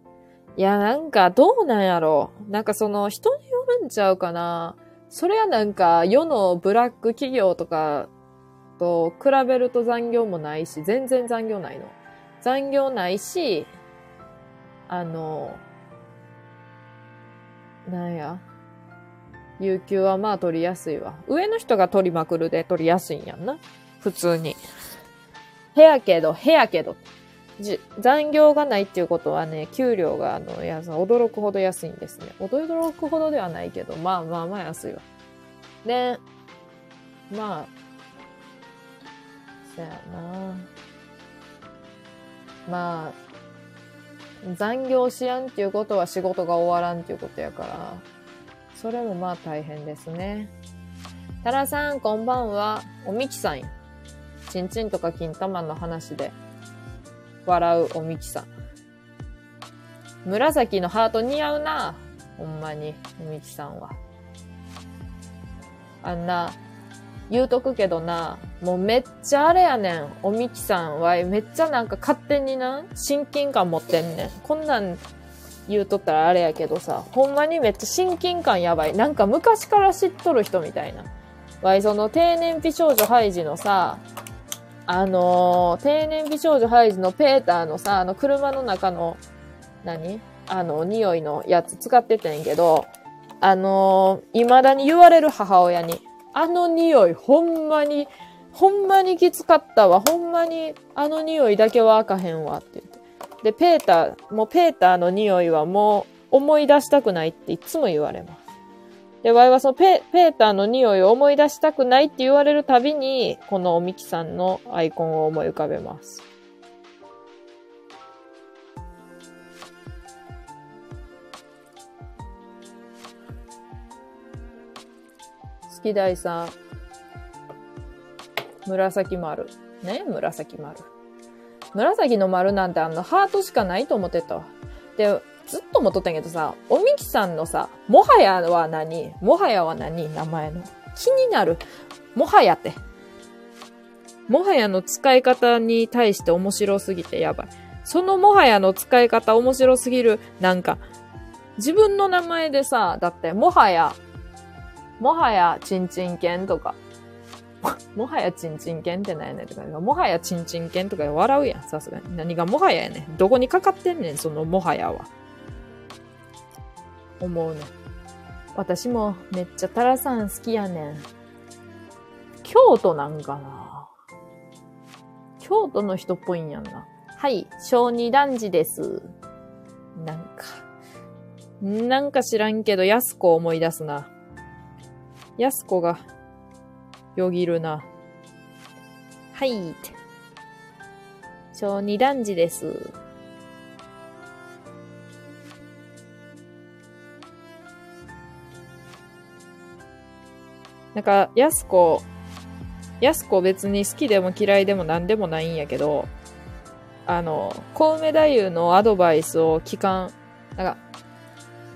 や、なんかどうなんやろなんかその人によるんちゃうかな。それはなんか世のブラック企業とかと比べると残業もないし、全然残業ないの。残業ないし、あの、なんや。有給はまあ取りやすいわ。上の人が取りまくるで取りやすいんやんな。普通に。へやけど、へやけど。じ残業がないっていうことはね、給料があの、や驚くほど安いんですね。驚くほどではないけど、まあまあまあ安いわ。で、まあ、そやなまあ、残業しやんっていうことは仕事が終わらんっていうことやから、それもまあ大変ですね。タラさん、こんばんは。おみきさん。ちんちんとか金玉の話で笑うおみきさん。紫のハート似合うな。ほんまに、おみきさんは。あんな、言うとくけどな、もうめっちゃあれやねん。おみきさんはめっちゃなんか勝手にな、親近感持ってんねん。こんなん言うとったらあれやけどさ、ほんまにめっちゃ親近感やばい。なんか昔から知っとる人みたいな。わい、その定年美少女ハイジのさ、あのー、定年美少女ハイジのペーターのさ、あの車の中の、何？あの、匂いのやつ使っててんけど、あのー、未だに言われる母親に、あの匂いほんまに、ほんまにきつかったわ。ほんまにあの匂いだけはあかへんわって言って。で、ペーター、もうペーターの匂いはもう思い出したくないっていつも言われます。で、ワイはそのペペーターの匂いを思い出したくないって言われるたびに、このおみきさんのアイコンを思い浮かべます。好き大さん。紫丸。ね？紫丸。紫の丸なんてあの、ハートしかないと思ってたわ。で、ずっと思っとったんやけどさ、おみきさんのさ、もはやは何？もはやは何？名前の。気になる。もはやって。もはやの使い方に対して面白すぎてやばい。そのもはやの使い方面白すぎる。なんか、自分の名前でさ、だってもはや、もはやちんちんけんとか、[LAUGHS] もはやちんちんけんって何やねんとか、もはやちんちんけんとか笑うやん、さすがに。何がもはややねん。どこにかかってんねん、そのもはやは。思うね。私もめっちゃタラさん好きやねん。京都なんかな京都の人っぽいんやんな。はい、小児男児です。なんか、なんか知らんけど、安子思い出すな。安子がよぎるな。はい。小児男児です。なんか、やすこ、やすこ別に好きでも嫌いでも何でもないんやけど、あの、小梅太夫のアドバイスを聞かん、なんか、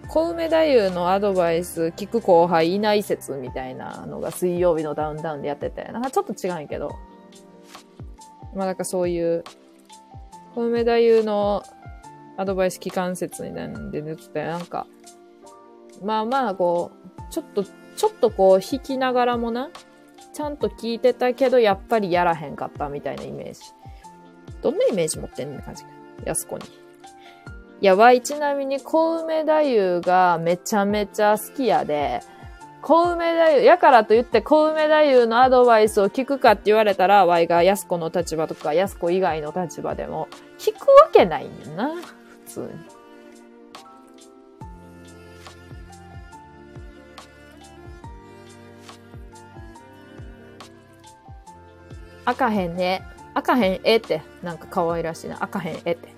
小梅太夫のアドバイス聞く後輩いない説みたいなのが水曜日のダウンタウンでやってて、なんかちょっと違うんやけど、まあなんかそういう、小梅太夫のアドバイス機関説みたいなんで言って、なんか、まあまあこう、ちょっと、ちょっとこう弾きながらもな、ちゃんと聞いてたけど、やっぱりやらへんかったみたいなイメージ。どんなイメージ持ってんねん感じか。やすこに。や、わい、ちなみに、小梅太夫がめちゃめちゃ好きやで、小梅太夫、やからと言って小梅太夫のアドバイスを聞くかって言われたら、わいが安子の立場とか、安子以外の立場でも、聞くわけないんな、普通に。赤へんね。赤へんえって。なんか可愛らしいな。赤へんえって。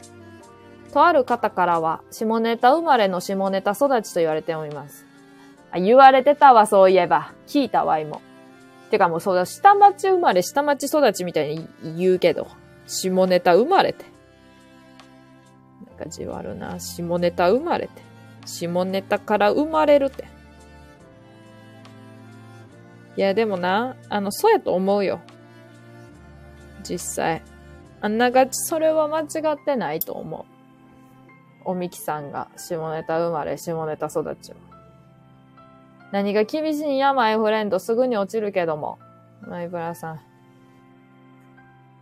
とある方からは、下ネタ生まれの下ネタ育ちと言われております。あ、言われてたわ、そういえば。聞いたわ、今。てかもうそうだ、下町生まれ、下町育ちみたいに言うけど、下ネタ生まれて。なんかじわるな。下ネタ生まれて。下ネタから生まれるって。いや、でもな、あの、そうやと思うよ。実際。あんながち、それは間違ってないと思う。おみきさんが下ネタ生まれ、下ネタ育ちを。何が厳しいんや、マイフレンド。すぐに落ちるけども。マイブラさん。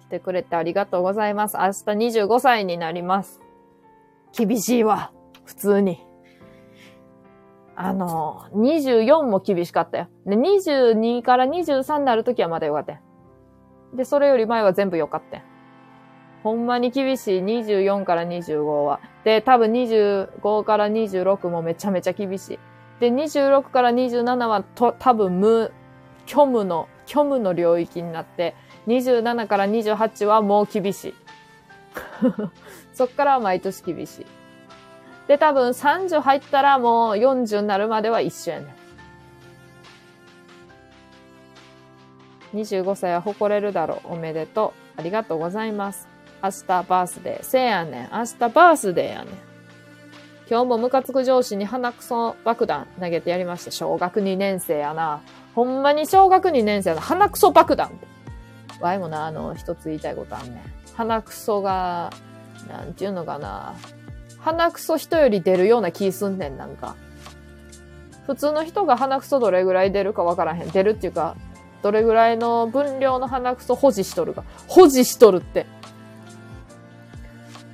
来てくれてありがとうございます。明日25歳になります。厳しいわ。普通に。あの、24も厳しかったよ。で、22から23になるときはまだよかったよ。で、それより前は全部よかった。ほんまに厳しい24から25は。で、多分25から26もめちゃめちゃ厳しい。で、26から27はと多分無、虚無の、虚無の領域になって、27から28はもう厳しい。[LAUGHS] そっからは毎年厳しい。で、多分30入ったらもう40になるまでは一緒やねん。25歳は誇れるだろう。おめでとう。ありがとうございます。明日バースデー。せやねん。明日バースデーやねん。今日もムカつく上司に鼻くそ爆弾投げてやりました。小学2年生やな。ほんまに小学2年生の鼻くそ爆弾。わいもな、あの、一つ言いたいことあんねん。鼻くそが、なんていうのかな。鼻くそ人より出るような気すんねん、なんか。普通の人が鼻くそどれぐらい出るかわからへん。出るっていうか、どれぐらいの分量の鼻くそ保持しとるか。保持しとるって。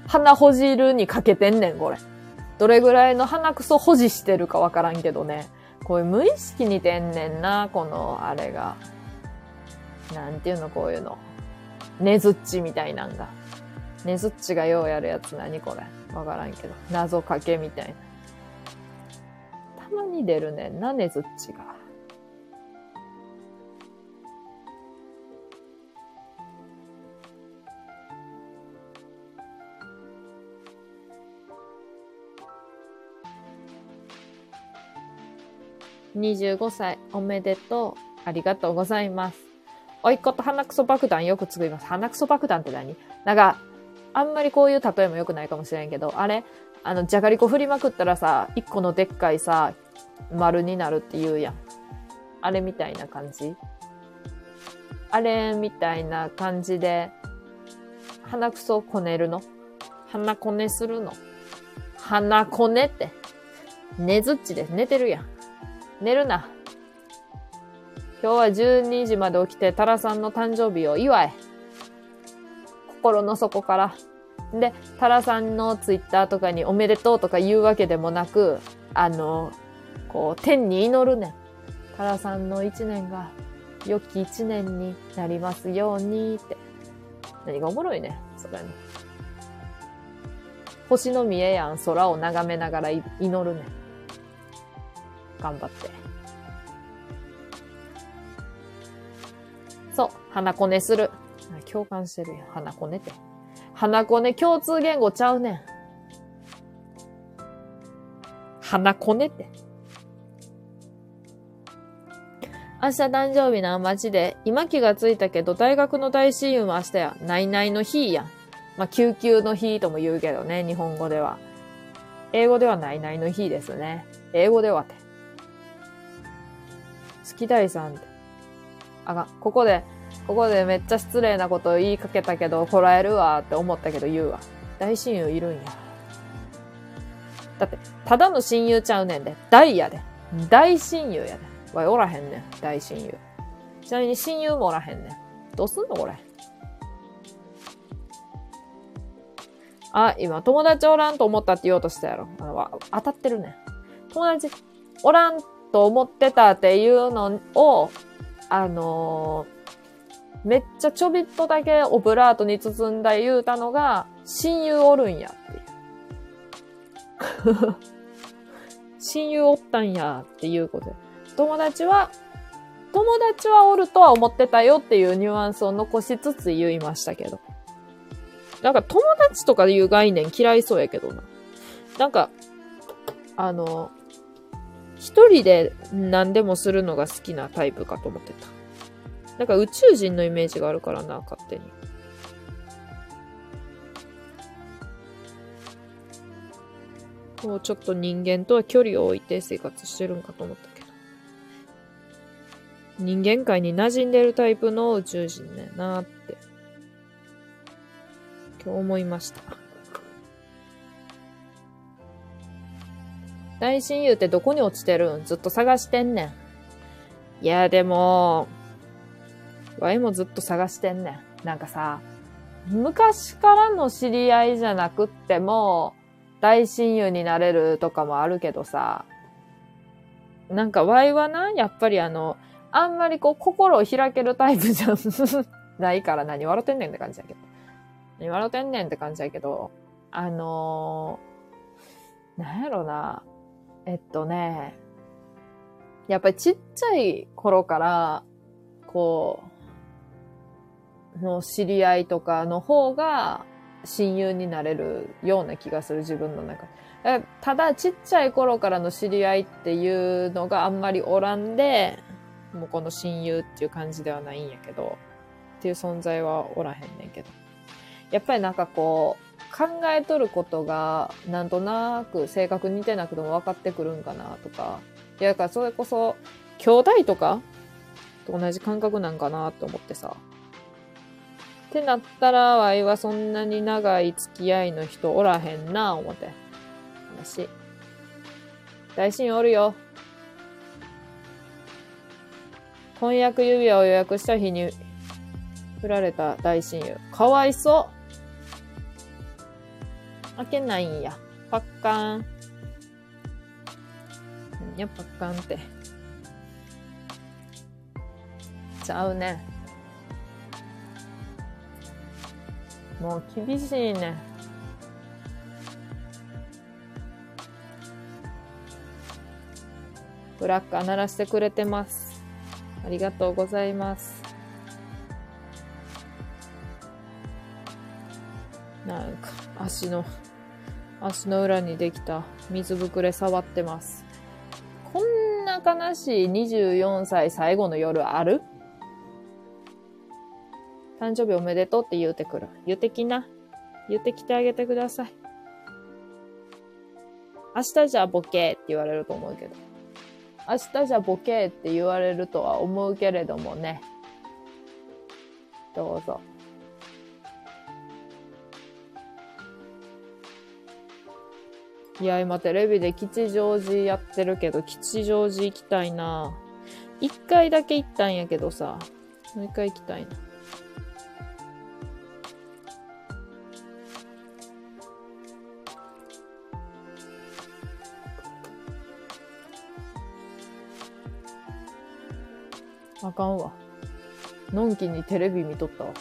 鼻ほじるにかけてんねん、これ。どれぐらいの鼻くそ保持してるかわからんけどね。こういう無意識に出んねんな、この、あれが。なんていうの、こういうの。ねずっちみたいなんが。ねずっちがようやるやつ何これ。わからんけど。謎かけみたいな。たまに出るねんな、ねずっちが。25歳おめでとう。ありがとうございます。おいっ子と鼻くそ爆弾よく作ります。鼻くそ爆弾って何？なんか、あんまりこういう例えも良くないかもしれんけど、あれ？あの、じゃがりこ振りまくったらさ、一個のでっかいさ、丸になるって言うやん。あれみたいな感じ？あれみたいな感じで、鼻くそこねるの？鼻こねするの？鼻こねって。寝ずっちです。寝てるやん。寝るな。今日は12時まで起きて、タラさんの誕生日を祝え。心の底から。で、タラさんのツイッターとかにおめでとうとか言うわけでもなく、あの、こう、天に祈るねん。タラさんの一年が良き一年になりますようにって。何がおもろいねそれの。星の見えやん空を眺めながら祈るねん。頑張って。そう、鼻こねする。共感してるやん、鼻こねって。鼻こね共通言語ちゃうねん。鼻こねって。明日誕生日な、街で。今気がついたけど、大学の大親友も明日や。ないないの日やん。まあ、救急の日とも言うけどね、日本語では。英語ではないないの日ですね。英語ではって。月大さん。あが、ここで、ここでめっちゃ失礼なこと言いかけたけど、こらえるわって思ったけど言うわ。大親友いるんや。だって、ただの親友ちゃうねんで。大やで。大親友やで。わい、おらへんねん。大親友。ちなみに親友もおらへんねん。どうすんのこれ。あ、今、友達おらんと思ったって言おうとしたやろ。あの当たってるね。友達おらんと思ってたっていうのを、あのー、めっちゃちょびっとだけオブラートに包んだ言うたのが、親友おるんやっていう。[LAUGHS] 親友おったんやっていうことで。友達は、友達はおるとは思ってたよっていうニュアンスを残しつつ言いましたけど。なんか友達とかいう概念嫌いそうやけどな。なんか、あの、一人で何でもするのが好きなタイプかと思ってた。なんか宇宙人のイメージがあるからな、勝手に。もうちょっと人間とは距離を置いて生活してるんかと思ったけど。人間界に馴染んでるタイプの宇宙人ねなって。今日思いました。大親友ってどこに落ちてるん？ずっと探してんねん。いや、でも、ワイもずっと探してんねん。なんかさ、昔からの知り合いじゃなくっても、大親友になれるとかもあるけどさ、なんかワイはな、やっぱりあの、あんまりこう心を開けるタイプじゃ [LAUGHS] ないから何？笑ってんねんって感じやけど。何？笑ってんねんって感じやけど、あのー、なんやろな。えっとね、やっぱりちっちゃい頃から、こう、の知り合いとかの方が親友になれるような気がする自分の中で。ただちっちゃい頃からの知り合いっていうのがあんまりおらんで、もうこの親友っていう感じではないんやけど、っていう存在はおらへんねんけど。やっぱりなんかこう、考えとることが、なんとなく性格似てなくても分かってくるんかなとか。いや、だからそれこそ、兄弟とかと同じ感覚なんかなと思ってさ。ってなったら、わいはそんなに長い付き合いの人おらへんな、思って。話。大親おるよ。婚約指輪を予約した日に振られた大親友。かわいそう。開けないんや。パッカーン。何や、パッカーンって。ちゃうね。もう厳しいね。ブラッカー鳴らしてくれてます。ありがとうございます。なんか、足の、足の裏にできた水ぶくれ触ってます。こんな悲しい24歳最後の夜ある？誕生日おめでとうって言うてくる。言ってきな。言ってきてあげてください。明日じゃボケーって言われると思うけど。明日じゃボケーって言われるとは思うけれどもね。どうぞ。いや、今テレビで吉祥寺やってるけど、吉祥寺行きたいな一回だけ行ったんやけどさ、もう一回行きたいな。あかんわ。のんきにテレビ見とったわ。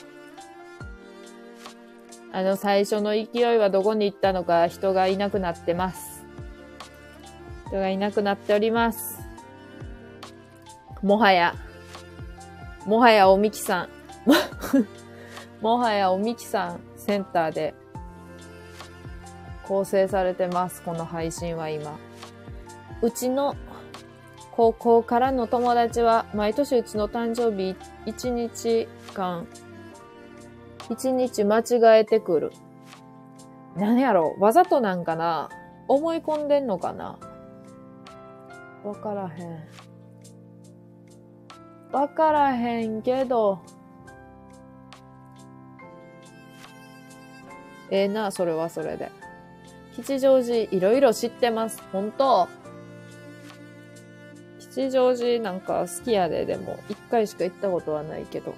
あの、最初の勢いはどこに行ったのか人がいなくなってます。人がいなくなっております。もはや、もはやおみきさん、[LAUGHS] もはやおみきさんセンターで構成されてます。この配信は今。うちの高校からの友達は毎年うちの誕生日1日間、1日間違えてくる。何やろわざとなんかな？思い込んでんのかな？わからへん。わからへんけど、ええな、それはそれで。吉祥寺いろいろ知ってます。本当吉祥寺なんか好きやで、でも、一回しか行ったことはないけど。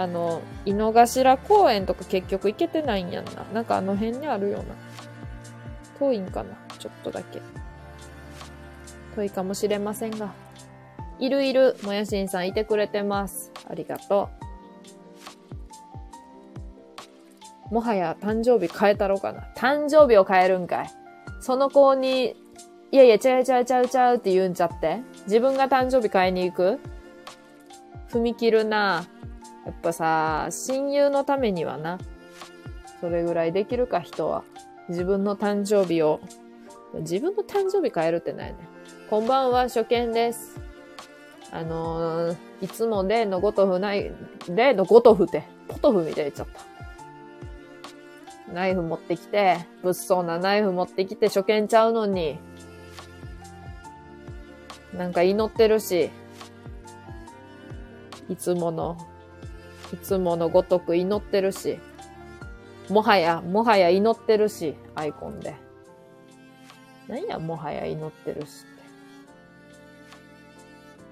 あの、井の頭公園とか結局行けてないんやんな。なんかあの辺にあるような。遠いんかなちょっとだけ。遠いかもしれませんが。いるいる、もやしんさんいてくれてます。ありがとう。もはや誕生日変えたろうかな。誕生日を変えるんかい。その子に、いやいや、ちゃうちゃうちゃうちゃうって言うんちゃって自分が誕生日変えに行く？踏み切るな。やっぱさ、親友のためにはな。それぐらいできるか、人は。自分の誕生日を。自分の誕生日変えるってないね。こんばんは、初見です。あのー、いつも例のごとふない、例のごとふって、ポトフみたいに言っちゃった。ナイフ持ってきて、物騒なナイフ持ってきて初見ちゃうのに、なんか祈ってるし、いつもの、いつものごとく祈ってるし、もはや、もはや祈ってるし、アイコンで。何や、もはや祈ってるしって。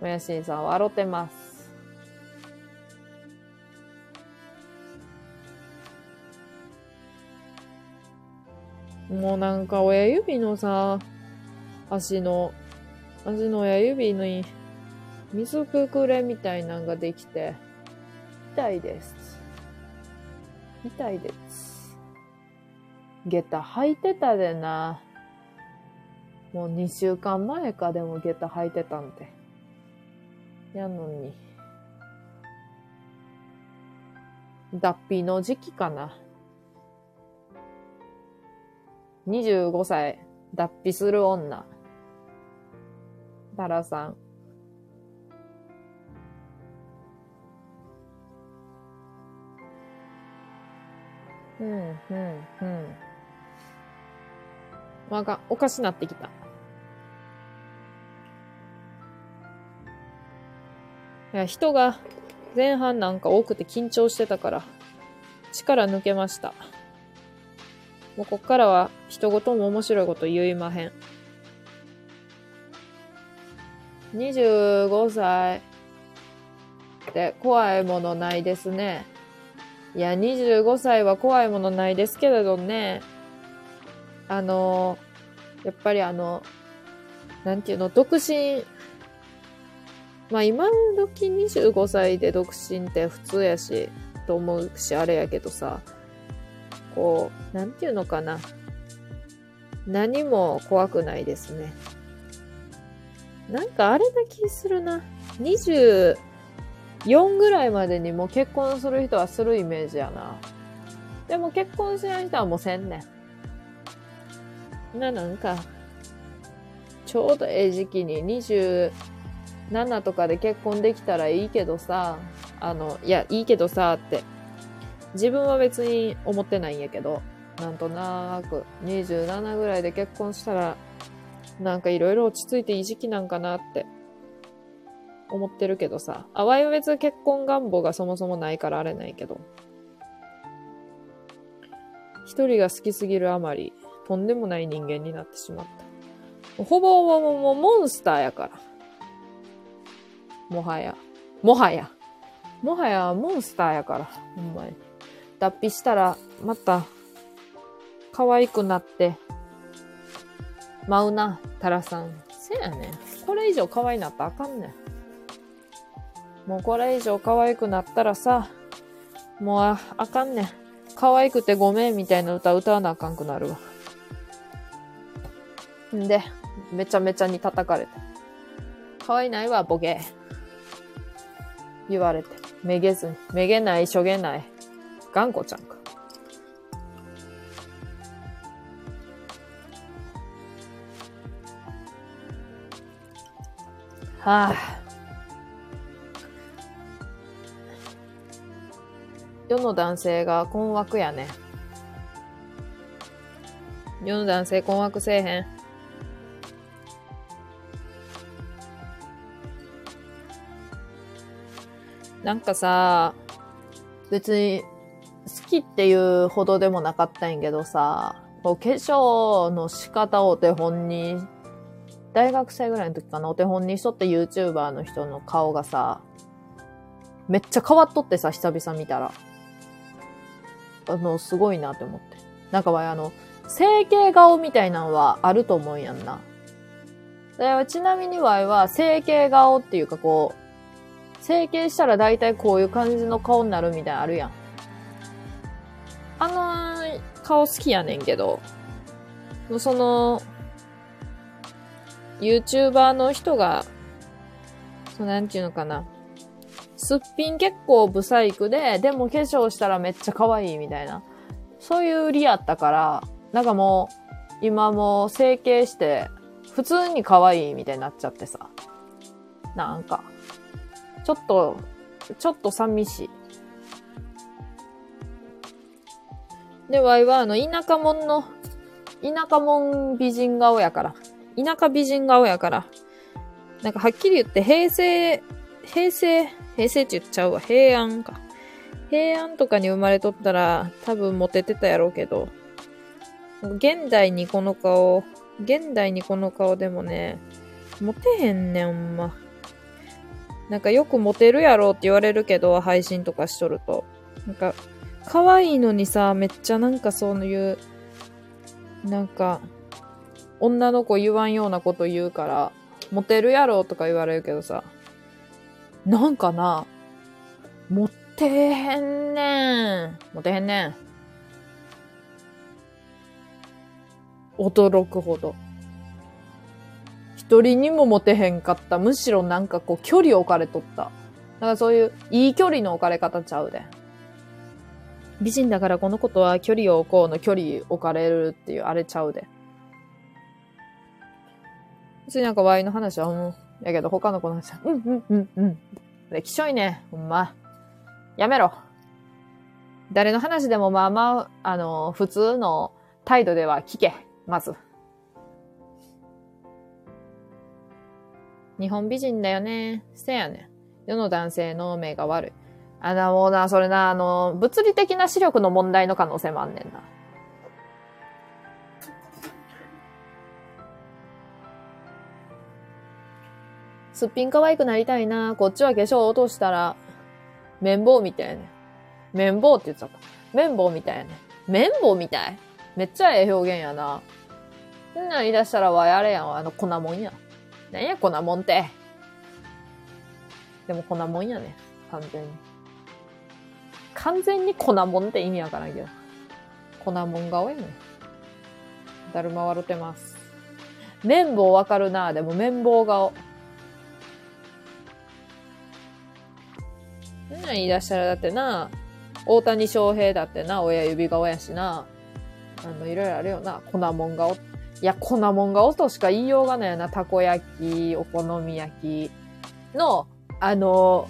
もやしんさん笑ってます。もうなんか親指のさ、足の、足の親指に水くくれみたいなんができて、痛いです。痛いです。下駄履いてたでな。もう2週間前かでも下駄履いてたんで。やのに。脱皮の時期かな。25歳、脱皮する女。タラさん。うん、うん、うん。わが、おかしなってきた。いや、人が前半なんか多くて緊張してたから、力抜けました。もうこっからは人ごとも面白いこと言いまへん。25歳って怖いものないですね。いや、25歳は怖いものないですけれどね。あの、やっぱりあの、なんていうの、独身、まあ今時25歳で独身って普通やし、と思うし、あれやけどさ、こう、なんていうのかな。何も怖くないですね。なんかあれな気するな。4ぐらいまでにもう結婚する人はするイメージやな。でも結婚しない人はもうせんねん。な、なんか、ちょうどええ時期に27とかで結婚できたらいいけどさ、あの、いや、いいけどさ、って。自分は別に思ってないんやけど、なんとなく27ぐらいで結婚したら、なんかいろいろ落ち着いていい時期なんかなって思ってるけどさ。あわよ別結婚願望がそもそもないからあれないけど。一人が好きすぎるあまり、とんでもない人間になってしまった。ほぼほぼもうモンスターやから。もはや。もはや。もはやモンスターやから。ほんまに。脱皮したら、また、可愛くなって、舞うな、タラさん。せやねん。これ以上可愛いなったらあかんねん。もうこれ以上可愛くなったらさ、もうああかんねん。可愛くてごめんみたいな歌歌わなあかんくなるわ。んで、めちゃめちゃに叩かれて。可愛いないわ、ボケ。言われて。めげずに。めげない、しょげない。頑固ちゃんか。はあ。世の男性が困惑やね。世の男性困惑せえへん。なんかさ、別に好きっていうほどでもなかったんやけどさ、こう化粧の仕方をお手本に、大学生ぐらいの時かな、お手本にしとった YouTuber の人の顔がさ、めっちゃ変わっとってさ、久々見たら。あの、すごいなって思って。なんかわあの、整形顔みたいなのはあると思うんやんな。でちなみにわいは整形顔っていうかこう、整形したら大体こういう感じの顔になるみたいなあるやん。あの顔好きやねんけど、その、YouTuber の人が、そうなんていうのかな。すっぴん結構ブサイクで、でも化粧したらめっちゃ可愛いみたいな。そういう売りやったから、なんかもう、今もう整形して、普通に可愛いみたいになっちゃってさ。なんか、ちょっと、ちょっと寂しい。で、ワイはあの、田舎者の、田舎者美人顔やから。田舎美人顔やから。なんかはっきり言って平成、平成、平成って言っちゃうわ。平安か。平安とかに生まれとったら多分モテてたやろうけど、現代にこの顔、現代にこの顔でもね、モテへんねん、ほんま。なんかよくモテるやろうって言われるけど、配信とかしとると。なんか、可愛いのにさ、めっちゃなんかそういう、なんか、女の子言わんようなこと言うから、モテるやろうとか言われるけどさ、なんかな、モテへんねん。モテへんねん。驚くほど。一人にもモテへんかった。むしろなんかこう距離置かれとった。だからそういういい距離の置かれ方ちゃうで。美人だからこのことは距離を置こうの距離置かれるっていうあれちゃうで。別になんかワイの話は、う。やけど他の子の話は、うんうんうんうん。で、きしょいね。ほんま。やめろ。誰の話でもまあまあ、あの、普通の態度では聞け。まず。日本美人だよね。せやね。世の男性の目が悪い。あの、もうな、それな、あの、物理的な視力の問題の可能性もあんねんな。すっぴん可愛くなりたいな。こっちは化粧落としたら、綿棒みたいね。綿棒って言っちゃった。綿棒みたいやね。綿棒みたい？めっちゃええ表現やな。そんなん言い出したらわやれやん。あの粉もんや。なんや粉もんって。でも粉もんやね。完全に。完全に粉もんって意味わからんけど。粉もん顔やね。だるま笑ってます。綿棒わかるな。でも綿棒顔。そんなん言い出したらだってな、大谷翔平だってな、親指顔やしな。あの、いろいろあるよな。粉もん顔。いや、粉もん顔としか言いようがないよな。たこ焼き、お好み焼きの、あの、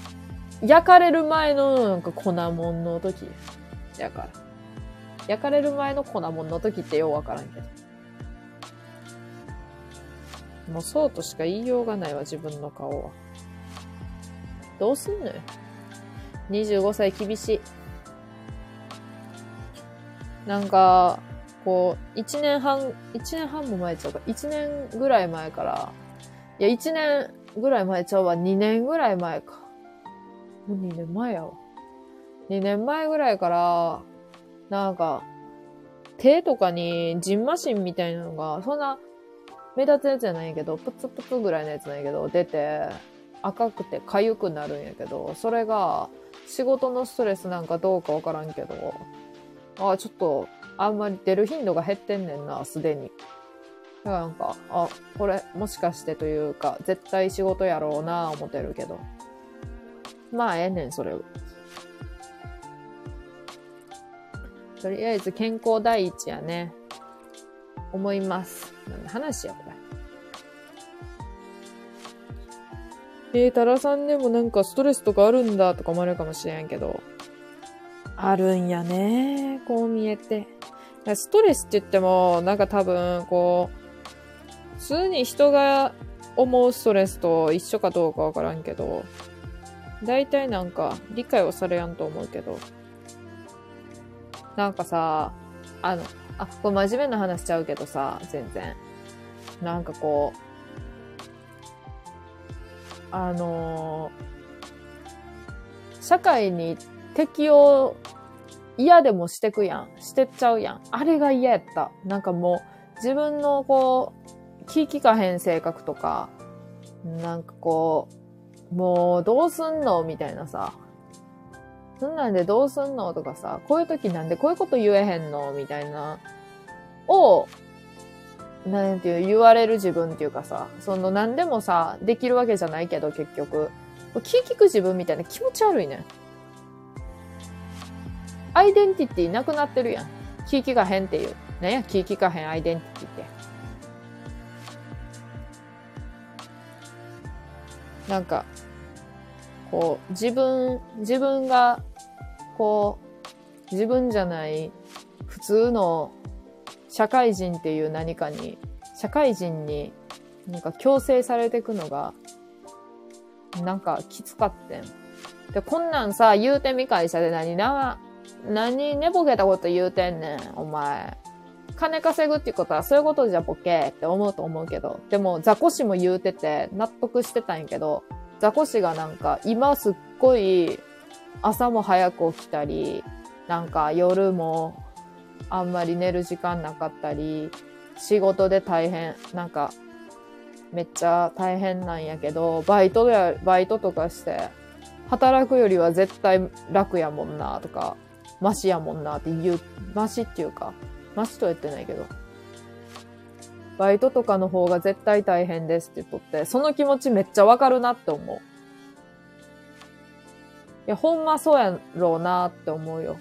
焼かれる前のなんか粉もんの時。やから。焼かれる前の粉もんの時ってようわからんけど。もうそうとしか言いようがないわ、自分の顔は。どうすんのよ。25歳厳しい。なんか、こう、1年半、1年半も前ちゃうか、1年ぐらい前から、いや、1年ぐらい前ちゃうわ、2年ぐらい前か。もう2年前やわ。2年前ぐらいから、なんか、手とかにジンマシンみたいなのが、そんな目立つやつじゃないけど、プツプツぐらいのやつなんやけど、出て、赤くて痒くなるんやけど、それが仕事のストレスなんかどうかわからんけど、ああちょっとあんまり出る頻度が減ってんねんな、すでに。だからなんか、あ、これもしかしてというか、絶対仕事やろうな、思ってるけど。まあ、ええねん、それを。とりあえず健康第一やね。思います。何の話や、これ。えー、タラさんでもなんかストレスとかあるんだとか思われるかもしれんけど、あるんやね、こう見えて。ストレスって言っても、なんか多分、こう、普通に人が思うストレスと一緒かどうかわからんけど、大体なんか理解はされやんと思うけど、なんかさ、あの、あ、これ真面目な話しちゃうけどさ、全然。なんかこう、あの、社会に適応嫌でもしてくやん。してっちゃうやん。あれが嫌やった。なんかもう、自分のこう、気利かへん性格とか、なんかこう、もうどうすんのみたいなさ。そんなんでどうすんのとかさ、こういう時なんでこういうこと言えへんのみたいな、を、なんていう、言われる自分っていうかさ、その何でもさ、できるわけじゃないけど結局、気利く自分みたいな気持ち悪いね。アイデンティティなくなってるやん。気利かへんっていう。なんや、気利かへんアイデンティティって。なんか、こう、自分、自分が、こう、自分じゃない普通の社会人っていう何かに、社会人になんか強制されていくのが、なんかきつかってん。で、こんなんさ、言うてみ会社で何な、何寝ぼけたこと言うてんねん、お前。金稼ぐってことはそういうことじゃボケって思うと思うけど、でもザコシも言うてて納得してたんやけど、ザコシがなんか今すっごい朝も早く起きたり、なんか夜もあんまり寝る時間なかったり、仕事で大変、なんか、めっちゃ大変なんやけど、バイトや、バイトとかして、働くよりは絶対楽やもんな、とか、マシやもんなって言う、マシっていうか、マシとは言ってないけど、バイトとかの方が絶対大変ですって言っとって、その気持ちめっちゃわかるなって思う。いや、ほんまそうやろうなって思うよ。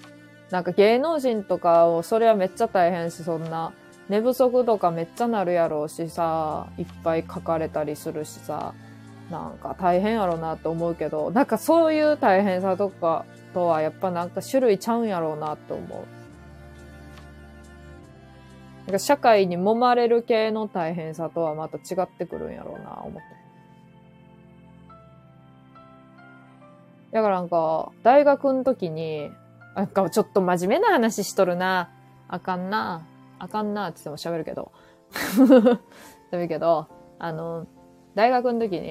なんか芸能人とかを、それはめっちゃ大変し、そんな、寝不足とかめっちゃなるやろうしさ、いっぱい書かれたりするしさ、なんか大変やろうなって思うけど、なんかそういう大変さとかとはやっぱなんか種類ちゃうんやろうなって思う。なんか社会に揉まれる系の大変さとはまた違ってくるんやろうな、思って。だからなんか、大学の時に、なんかちょっと真面目な話しとるな。あかんな。あかんなって言っても喋るけど。[LAUGHS] 喋るけど、あの、大学の時に、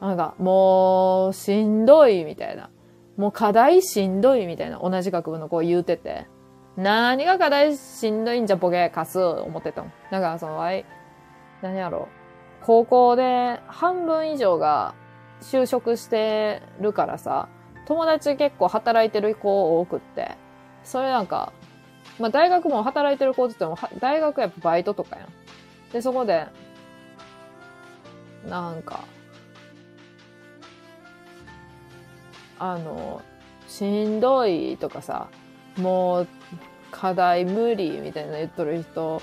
なんか、もう、しんどいみたいな。もう課題しんどいみたいな。同じ学部の子言うてて。何が課題しんどいんじゃボケかす思ってたもん。だからその、あい、何やろう高校で半分以上が就職してるからさ、友達結構働いてる子多くって。それなんか、まあ大学も働いてる子って言っても、大学やっぱバイトとかやん。で、そこで、なんか、あの、しんどいとかさ、もう課題無理みたいな言っとる人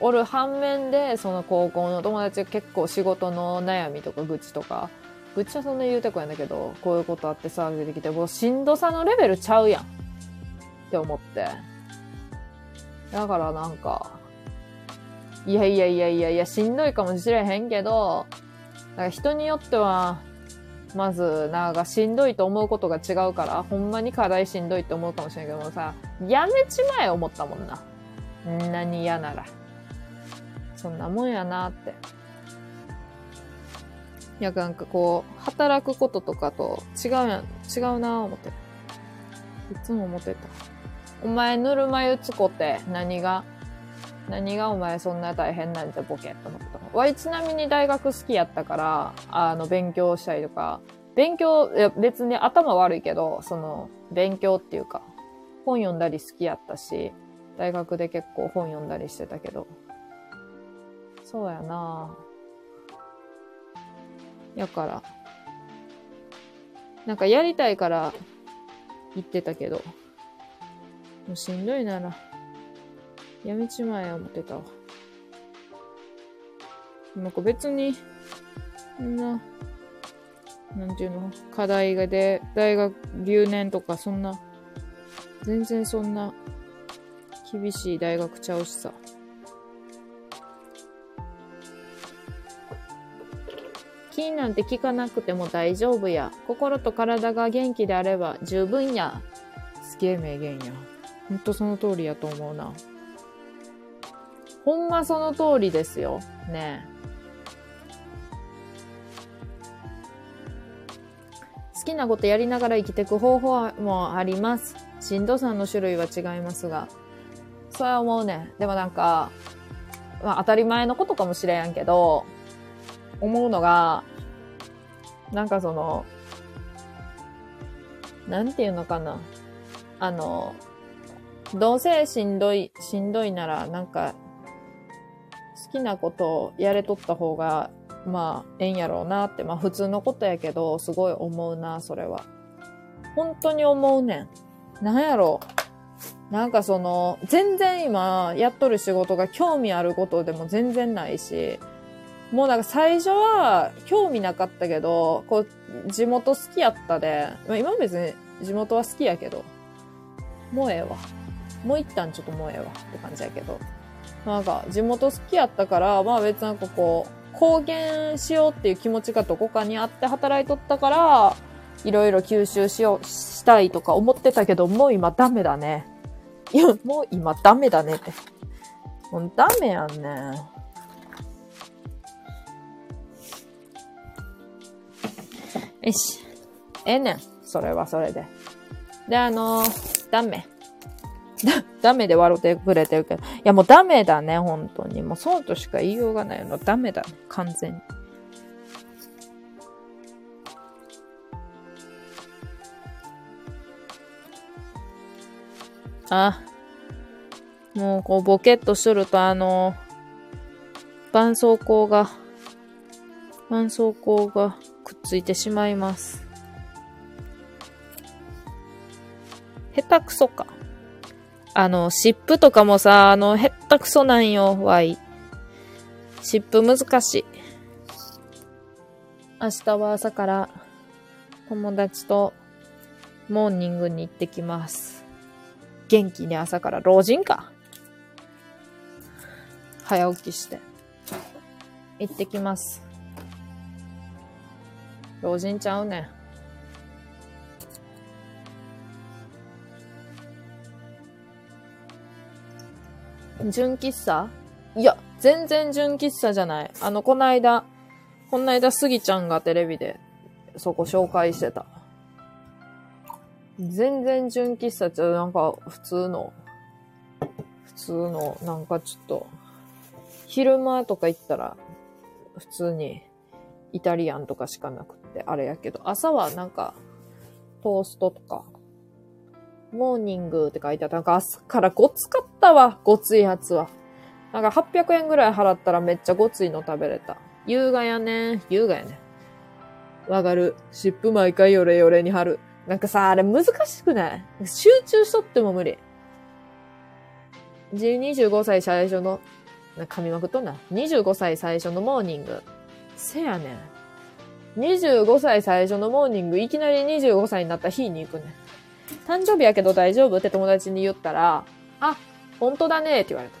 おる反面で、その高校の友達結構仕事の悩みとか愚痴とか、愚痴はそんな言うてこやんだけど、こういうことあってさ、出てきて、もうしんどさのレベルちゃうやん。って思って。だからなんか、いやいやいやいやいや、しんどいかもしれへんけど、だか人によっては、まず、なんかしんどいと思うことが違うから、ほんまに課題しんどいって思うかもしれんけどもさ、やめちまえ思ったもんな。んなに嫌なら。そんなもんやなって。いや、なんかこう、働くこととかと違うやん、違うなぁ思って。いつも思ってた。お前ぬるま湯つこって何が？何がお前そんな大変なんじゃボケと思った。わいちなみに大学好きやったから、あの、勉強したりとか、勉強、いや別に頭悪いけど、その、勉強っていうか、本読んだり好きやったし、大学で結構本読んだりしてたけど。そうやなぁやから。なんかやりたいから言ってたけど、もうしんどいなら、やめちまえ思ってたわ。なんか別に、そんな、なんていうの、課題がで、大学留年とかそんな、全然そんな、厳しい大学ちゃうしさ。気なんて聞かなくても大丈夫や。心と体が元気であれば十分や。すげえ名言や。ほんとその通りやと思うな。ほんまその通りですよ。ね好きなことやりながら生きていく方法もあります。しんどさの種類は違いますが。それは思うね。でもなんか、まあ当たり前のことかもしれんけど、思うのが、なんかその、なんていうのかな。あの、どうせしんどい、しんどいなら、なんか、好きなことをやれとった方が、まあ、ええんやろうなって、まあ普通のことやけど、すごい思うな、それは。本当に思うねん。なんやろ。なんかその、全然今やっとる仕事が興味あることでも全然ないし、もうなんか最初は興味なかったけど、こう、地元好きやったで、まあ、今別に地元は好きやけど、もうええわ。もう一旦ちょっともうええわって感じやけど。なんか地元好きやったから、まあ別なんかこう、公言しようっていう気持ちがどこかにあって働いとったから、いろいろ吸収しよう、したいとか思ってたけど、もう今ダメだね。いや、もう今ダメだねって。もうダメやんね。よし。ええねん。それはそれで。で、あのー、ダメ。だ、[LAUGHS] ダメで笑ってくれてるけど。いや、もうダメだね、本当に。もうそうとしか言いようがないの。ダメだね、完全に。あ、もうこうボケっとするとあの、絆創膏が、絆創膏がくっついてしまいます。下手くそか。あの、湿布とかもさ、あの、へったくそなんよ、ワイ。湿布難しい。明日は朝から友達とモーニングに行ってきます。元気に朝から老人か。早起きして。行ってきます。老人ちゃうねん。純喫茶？いや、全然純喫茶じゃない。あの、こないだ、こないだスギちゃんがテレビで、そこ紹介してた。全然純喫茶ちゃう、なんか、普通の、普通の、なんかちょっと、昼間とか行ったら、普通に、イタリアンとかしかなくて。ってあれやけど、朝はなんかトーストとか、モーニングって書いてあった。なんか朝からごつかったわ、ごついやつは。なんか800円ぐらい払ったらめっちゃごついの食べれた。優雅やね。優雅やね。わかる。湿布毎回ヨレヨレに貼る。なんかさ、あれ難しくない？集中しとっても無理。25歳最初の、噛みまくっとんな。25歳最初のモーニング。せやねん。25歳最初のモーニング、いきなり25歳になった日に行くね。誕生日やけど大丈夫って友達に言ったら、あ、本当だねって言われた。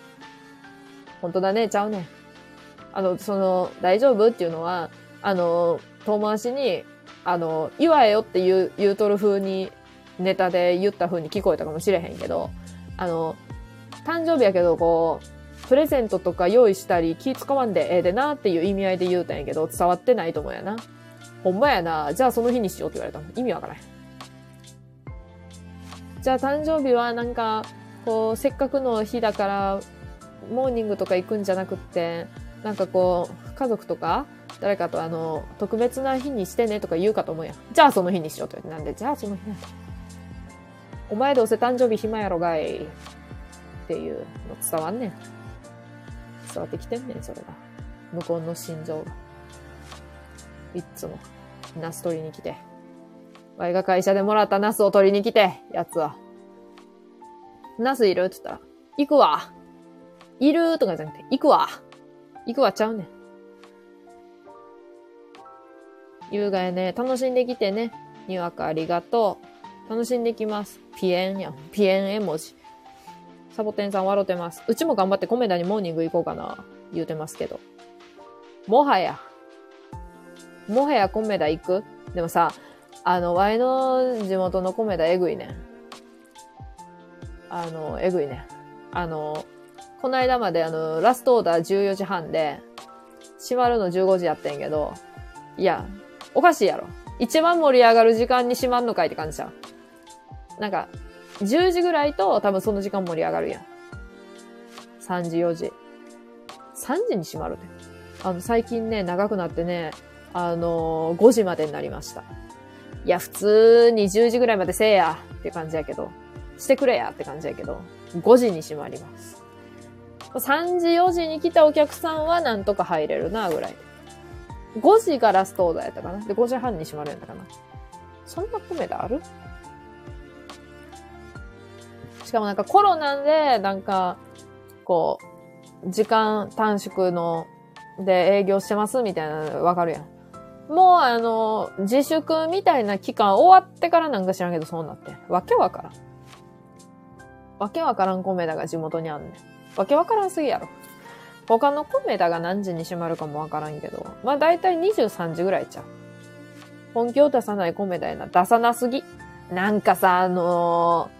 本当だねちゃうね。あの、その、大丈夫っていうのは、あの、遠回しに、あの、祝えよって言う、言うとる風に、ネタで言った風に聞こえたかもしれへんけど、あの、誕生日やけど、こう、プレゼントとか用意したり気使わんでええでなっていう意味合いで言うたんやけど、伝わってないと思うやな。ほんまやな。じゃあその日にしようって言われたの。意味わからへん。じゃあ誕生日はなんか、こう、せっかくの日だから、モーニングとか行くんじゃなくって、なんかこう、家族とか、誰かとあの、特別な日にしてねとか言うかと思うやん。じゃあその日にしようと言って。なんで、じゃあその日なんだ。お前どうせ誕生日暇やろがい。っていうの伝わんねん。伝わってきてんねん、それが。向こうの心情が。いっつも、ナス取りに来て。ワイが会社でもらったナスを取りに来て、やつは。ナスいる？って言ったら、行くわ。いる？とかじゃなくて、行くわ。行くわちゃうねん。優雅やね。楽しんできてね。にわかありがとう。楽しんできます。ピエンやん。ピエン絵文字。サボテンさん笑ってます。うちも頑張ってコメダにモーニング行こうかな。言うてますけど。もはや。もはやコメダ行く？でもさ、あの、ワイの地元のコメダえぐいね。あの、えぐいね。あの、この間まであの、ラストオーダー14時半で、閉まるの15時やってんけど、いや、おかしいやろ。一番盛り上がる時間に閉まんのかいって感じじゃん。なんか、10時ぐらいと多分その時間盛り上がるやん。3時、4時。3時に閉まるって。あの、最近ね、長くなってね、あのー、5時までになりました。いや、普通に10時ぐらいまでせえやって感じやけど、してくれやって感じやけど、5時に閉まります。3時、4時に来たお客さんはなんとか入れるな、ぐらい。5時がラストオーダーやったかな。で、5時半に閉まるんやったかな。そんな米である？しかもなんかコロナで、なんか、こう、時間短縮の、で営業してますみたいなのわかるやん。もうあの、自粛みたいな期間終わってからなんか知らんけどそうなって。わけわからん。わけわからん米田が地元にあんねん。わけわからんすぎやろ。他の米田が何時に閉まるかもわからんけど、まあ大体23時ぐらいちゃう。本気を出さない米田やな。出さなすぎ。なんかさ、あの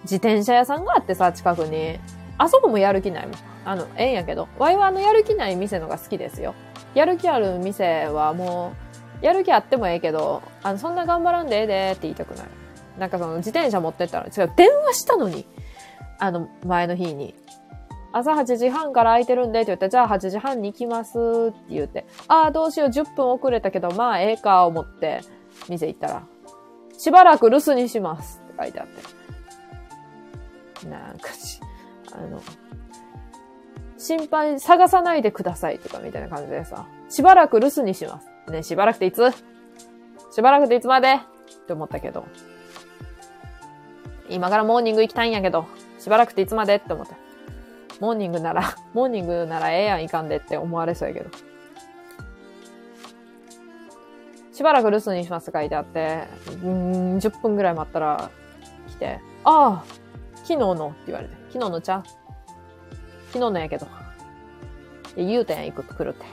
ー、自転車屋さんがあってさ、近くに。あそこもやる気ないもん。あの、ええんやけど。ワイはあの、やる気ない店のが好きですよ。やる気ある店はもう、やる気あってもええけど、あの、そんな頑張らんでええでって言いたくなる。なんかその、自転車持ってったら、違う、電話したのに。あの、前の日に。朝8時半から空いてるんでって言って、じゃあ8時半に行きますって言って、ああ、どうしよう、10分遅れたけど、まあ、ええか、思って、店行ったら、しばらく留守にしますって書いてあって。なんかし、あの、心配、探さないでくださいとかみたいな感じでさ、しばらく留守にします。ね、しばらくていつ？しばらくていつまで？って思ったけど。今からモーニング行きたいんやけど、しばらくていつまで？って思った。モーニングなら、[LAUGHS] モーニングならええやんいかんでって思われそうやけど。しばらく留守にします書いてあって、うん、10分ぐらい待ったら来て、ああ、昨日のって言われて、昨日の茶昨日のやけど。言うたやん、行く、来るって。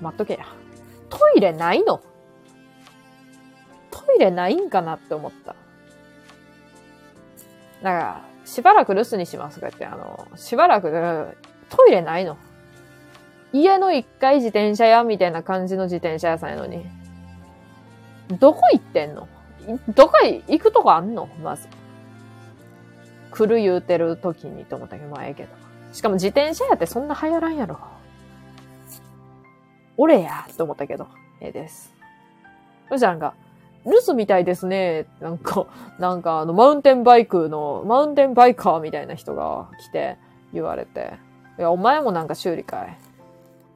待っとけや。トイレないの？トイレないんかなって思った。だから、しばらく留守にしますかって、あの、しばらく、トイレないの。家の一階自転車屋みたいな感じの自転車屋さんやのに。どこ行ってんの？どこ行くとこあんの？まず。来る言うてる時にと思ったけど、まあええけど。しかも自転車屋ってそんな流行らんやろ。俺やと思ったけど、ええです。そしたらなんか、留守みたいですね。なんか、なんかあの、マウンテンバイクの、マウンテンバイカーみたいな人が来て言われて。いや、お前もなんか修理かい。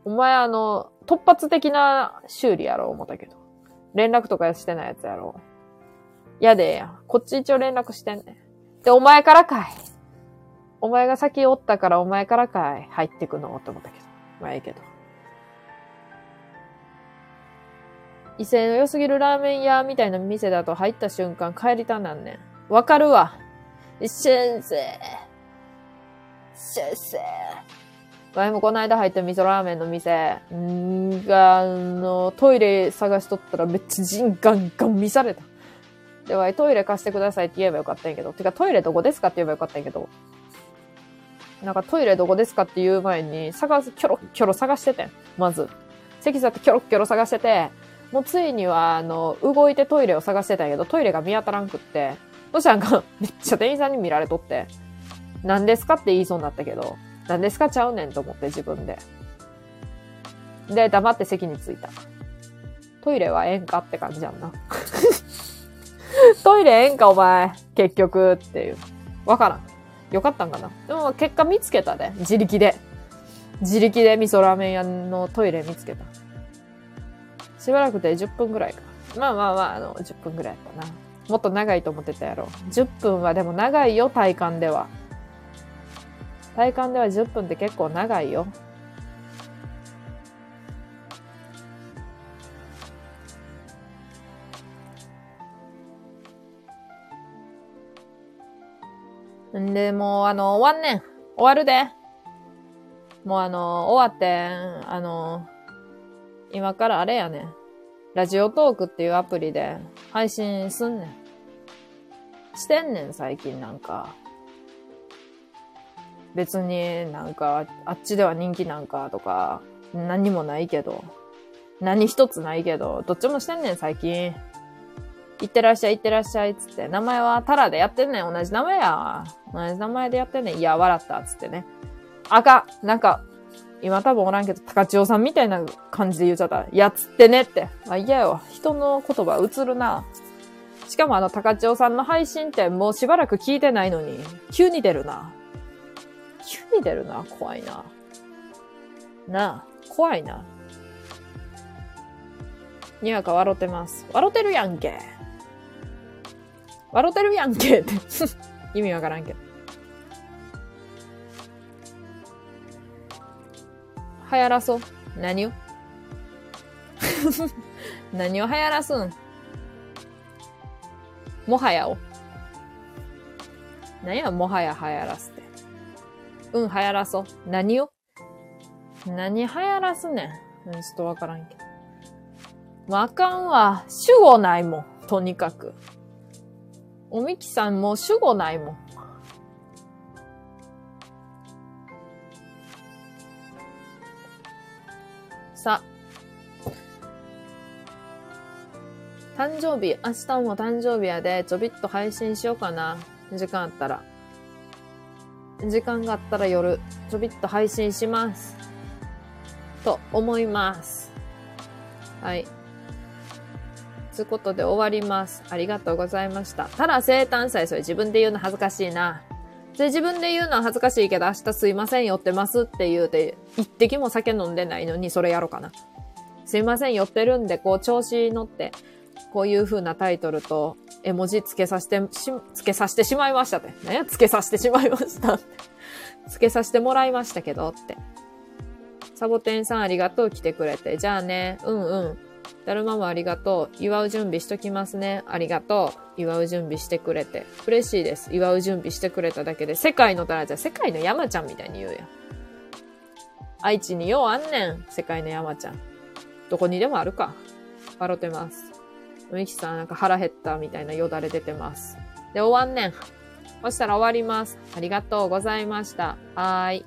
お前あの、突発的な修理やろ、思ったけど。連絡とかしてないやつやろ。やでやん。こっち一応連絡してんねん。で、お前からかい。お前が先おったからお前からかい。入ってくの？って思ったけど。まあええけど。威勢の良すぎるラーメン屋みたいな店だと入った瞬間帰りたなんねん。わかるわ。先生。先生。前もこの間入った味噌ラーメンの店、んが、あの、トイレ探しとったらめっちゃジンガンガン見された。では、トイレ貸してくださいって言えばよかったんやけど。てか、トイレどこですかって言えばよかったんやけど。なんかトイレどこですかって言う前に、探す、キョロキョロ探しててん。まず。席座ってキョロキョロ探してて、もうついには、あの、動いてトイレを探してたんやけど、トイレが見当たらんくって、そしたらなんか、めっちゃ店員さんに見られとって、何ですかって言いそうになったけど、何ですかちゃうねんと思って自分で。で、黙って席に着いた。トイレはええんかって感じやんな。[LAUGHS] トイレええんかお前、結局っていう。わからん。よかったんかな。でも結果見つけたで。自力で。自力で味噌ラーメン屋のトイレ見つけた。しばらくで10分ぐらいか。まあまあまあ、あの、10分ぐらいかな。もっと長いと思ってたやろ。10分はでも長いよ、体感では。体感では10分って結構長いよ。んで、もう、あの、終わんねん。終わるで。もうあの、終わって、あの、今からあれやねん。ラジオトークっていうアプリで配信すんねん。してんねん、最近なんか。別になんか、あっちでは人気なんかとか、何もないけど。何一つないけど、どっちもしてんねん、最近。いってらっしゃい、いってらっしゃい、つって。名前はタラでやってんねん、同じ名前や。同じ名前でやってんねん。いや、笑った、つってね。あかなんか、今多分おらんけど、高千代さんみたいな感じで言っちゃった。やつってねって。あ、嫌よ。人の言葉映るな。しかもあの、高千代さんの配信ってもうしばらく聞いてないのに、急に出るな。急に出るな。怖いな。なあ、怖いな。にわか笑ってます。笑ってるやんけ。笑ってるやんけって [LAUGHS] 意味わからんけど。流行らそう。何を？[LAUGHS] 何を流行らすん？もはやを。何や、もはや流行らすって。うん、流行らそう。何を？何流行らすねん。ちょっとわからんけど。わかんわ。主語ないもん。とにかく。おみきさんも主語ないもん。さあ、誕生日、明日も誕生日やで、ちょびっと配信しようかな。時間あったら。時間があったら夜、ちょびっと配信します。と思います。はい。つことで終わります。ありがとうございました。ただ生誕祭、それ自分で言うの恥ずかしいな。で、自分で言うのは恥ずかしいけど、明日すいません、寄ってますって言うて、一滴も酒飲んでないのに、それやろうかな。すいません、寄ってるんで、こう、調子乗って、こういう風なタイトルと、絵文字つけさせて、し、つけさせてしまいましたって。ね？つけさせてしまいましたって。[LAUGHS] つけさせてもらいましたけどって。サボテンさんありがとう来てくれて。じゃあね、うんうん。だるまもありがとう。祝う準備しときますね。ありがとう。祝う準備してくれて。嬉しいです。祝う準備してくれただけで。世界のタラちゃ、世界の山ちゃんみたいに言うやん。愛知にようあんねん。世界の山ちゃん。どこにでもあるか。笑ってます。ミキさんなんか腹減ったみたいなよだれ出てます。で、終わんねん。そしたら終わります。ありがとうございました。はーい。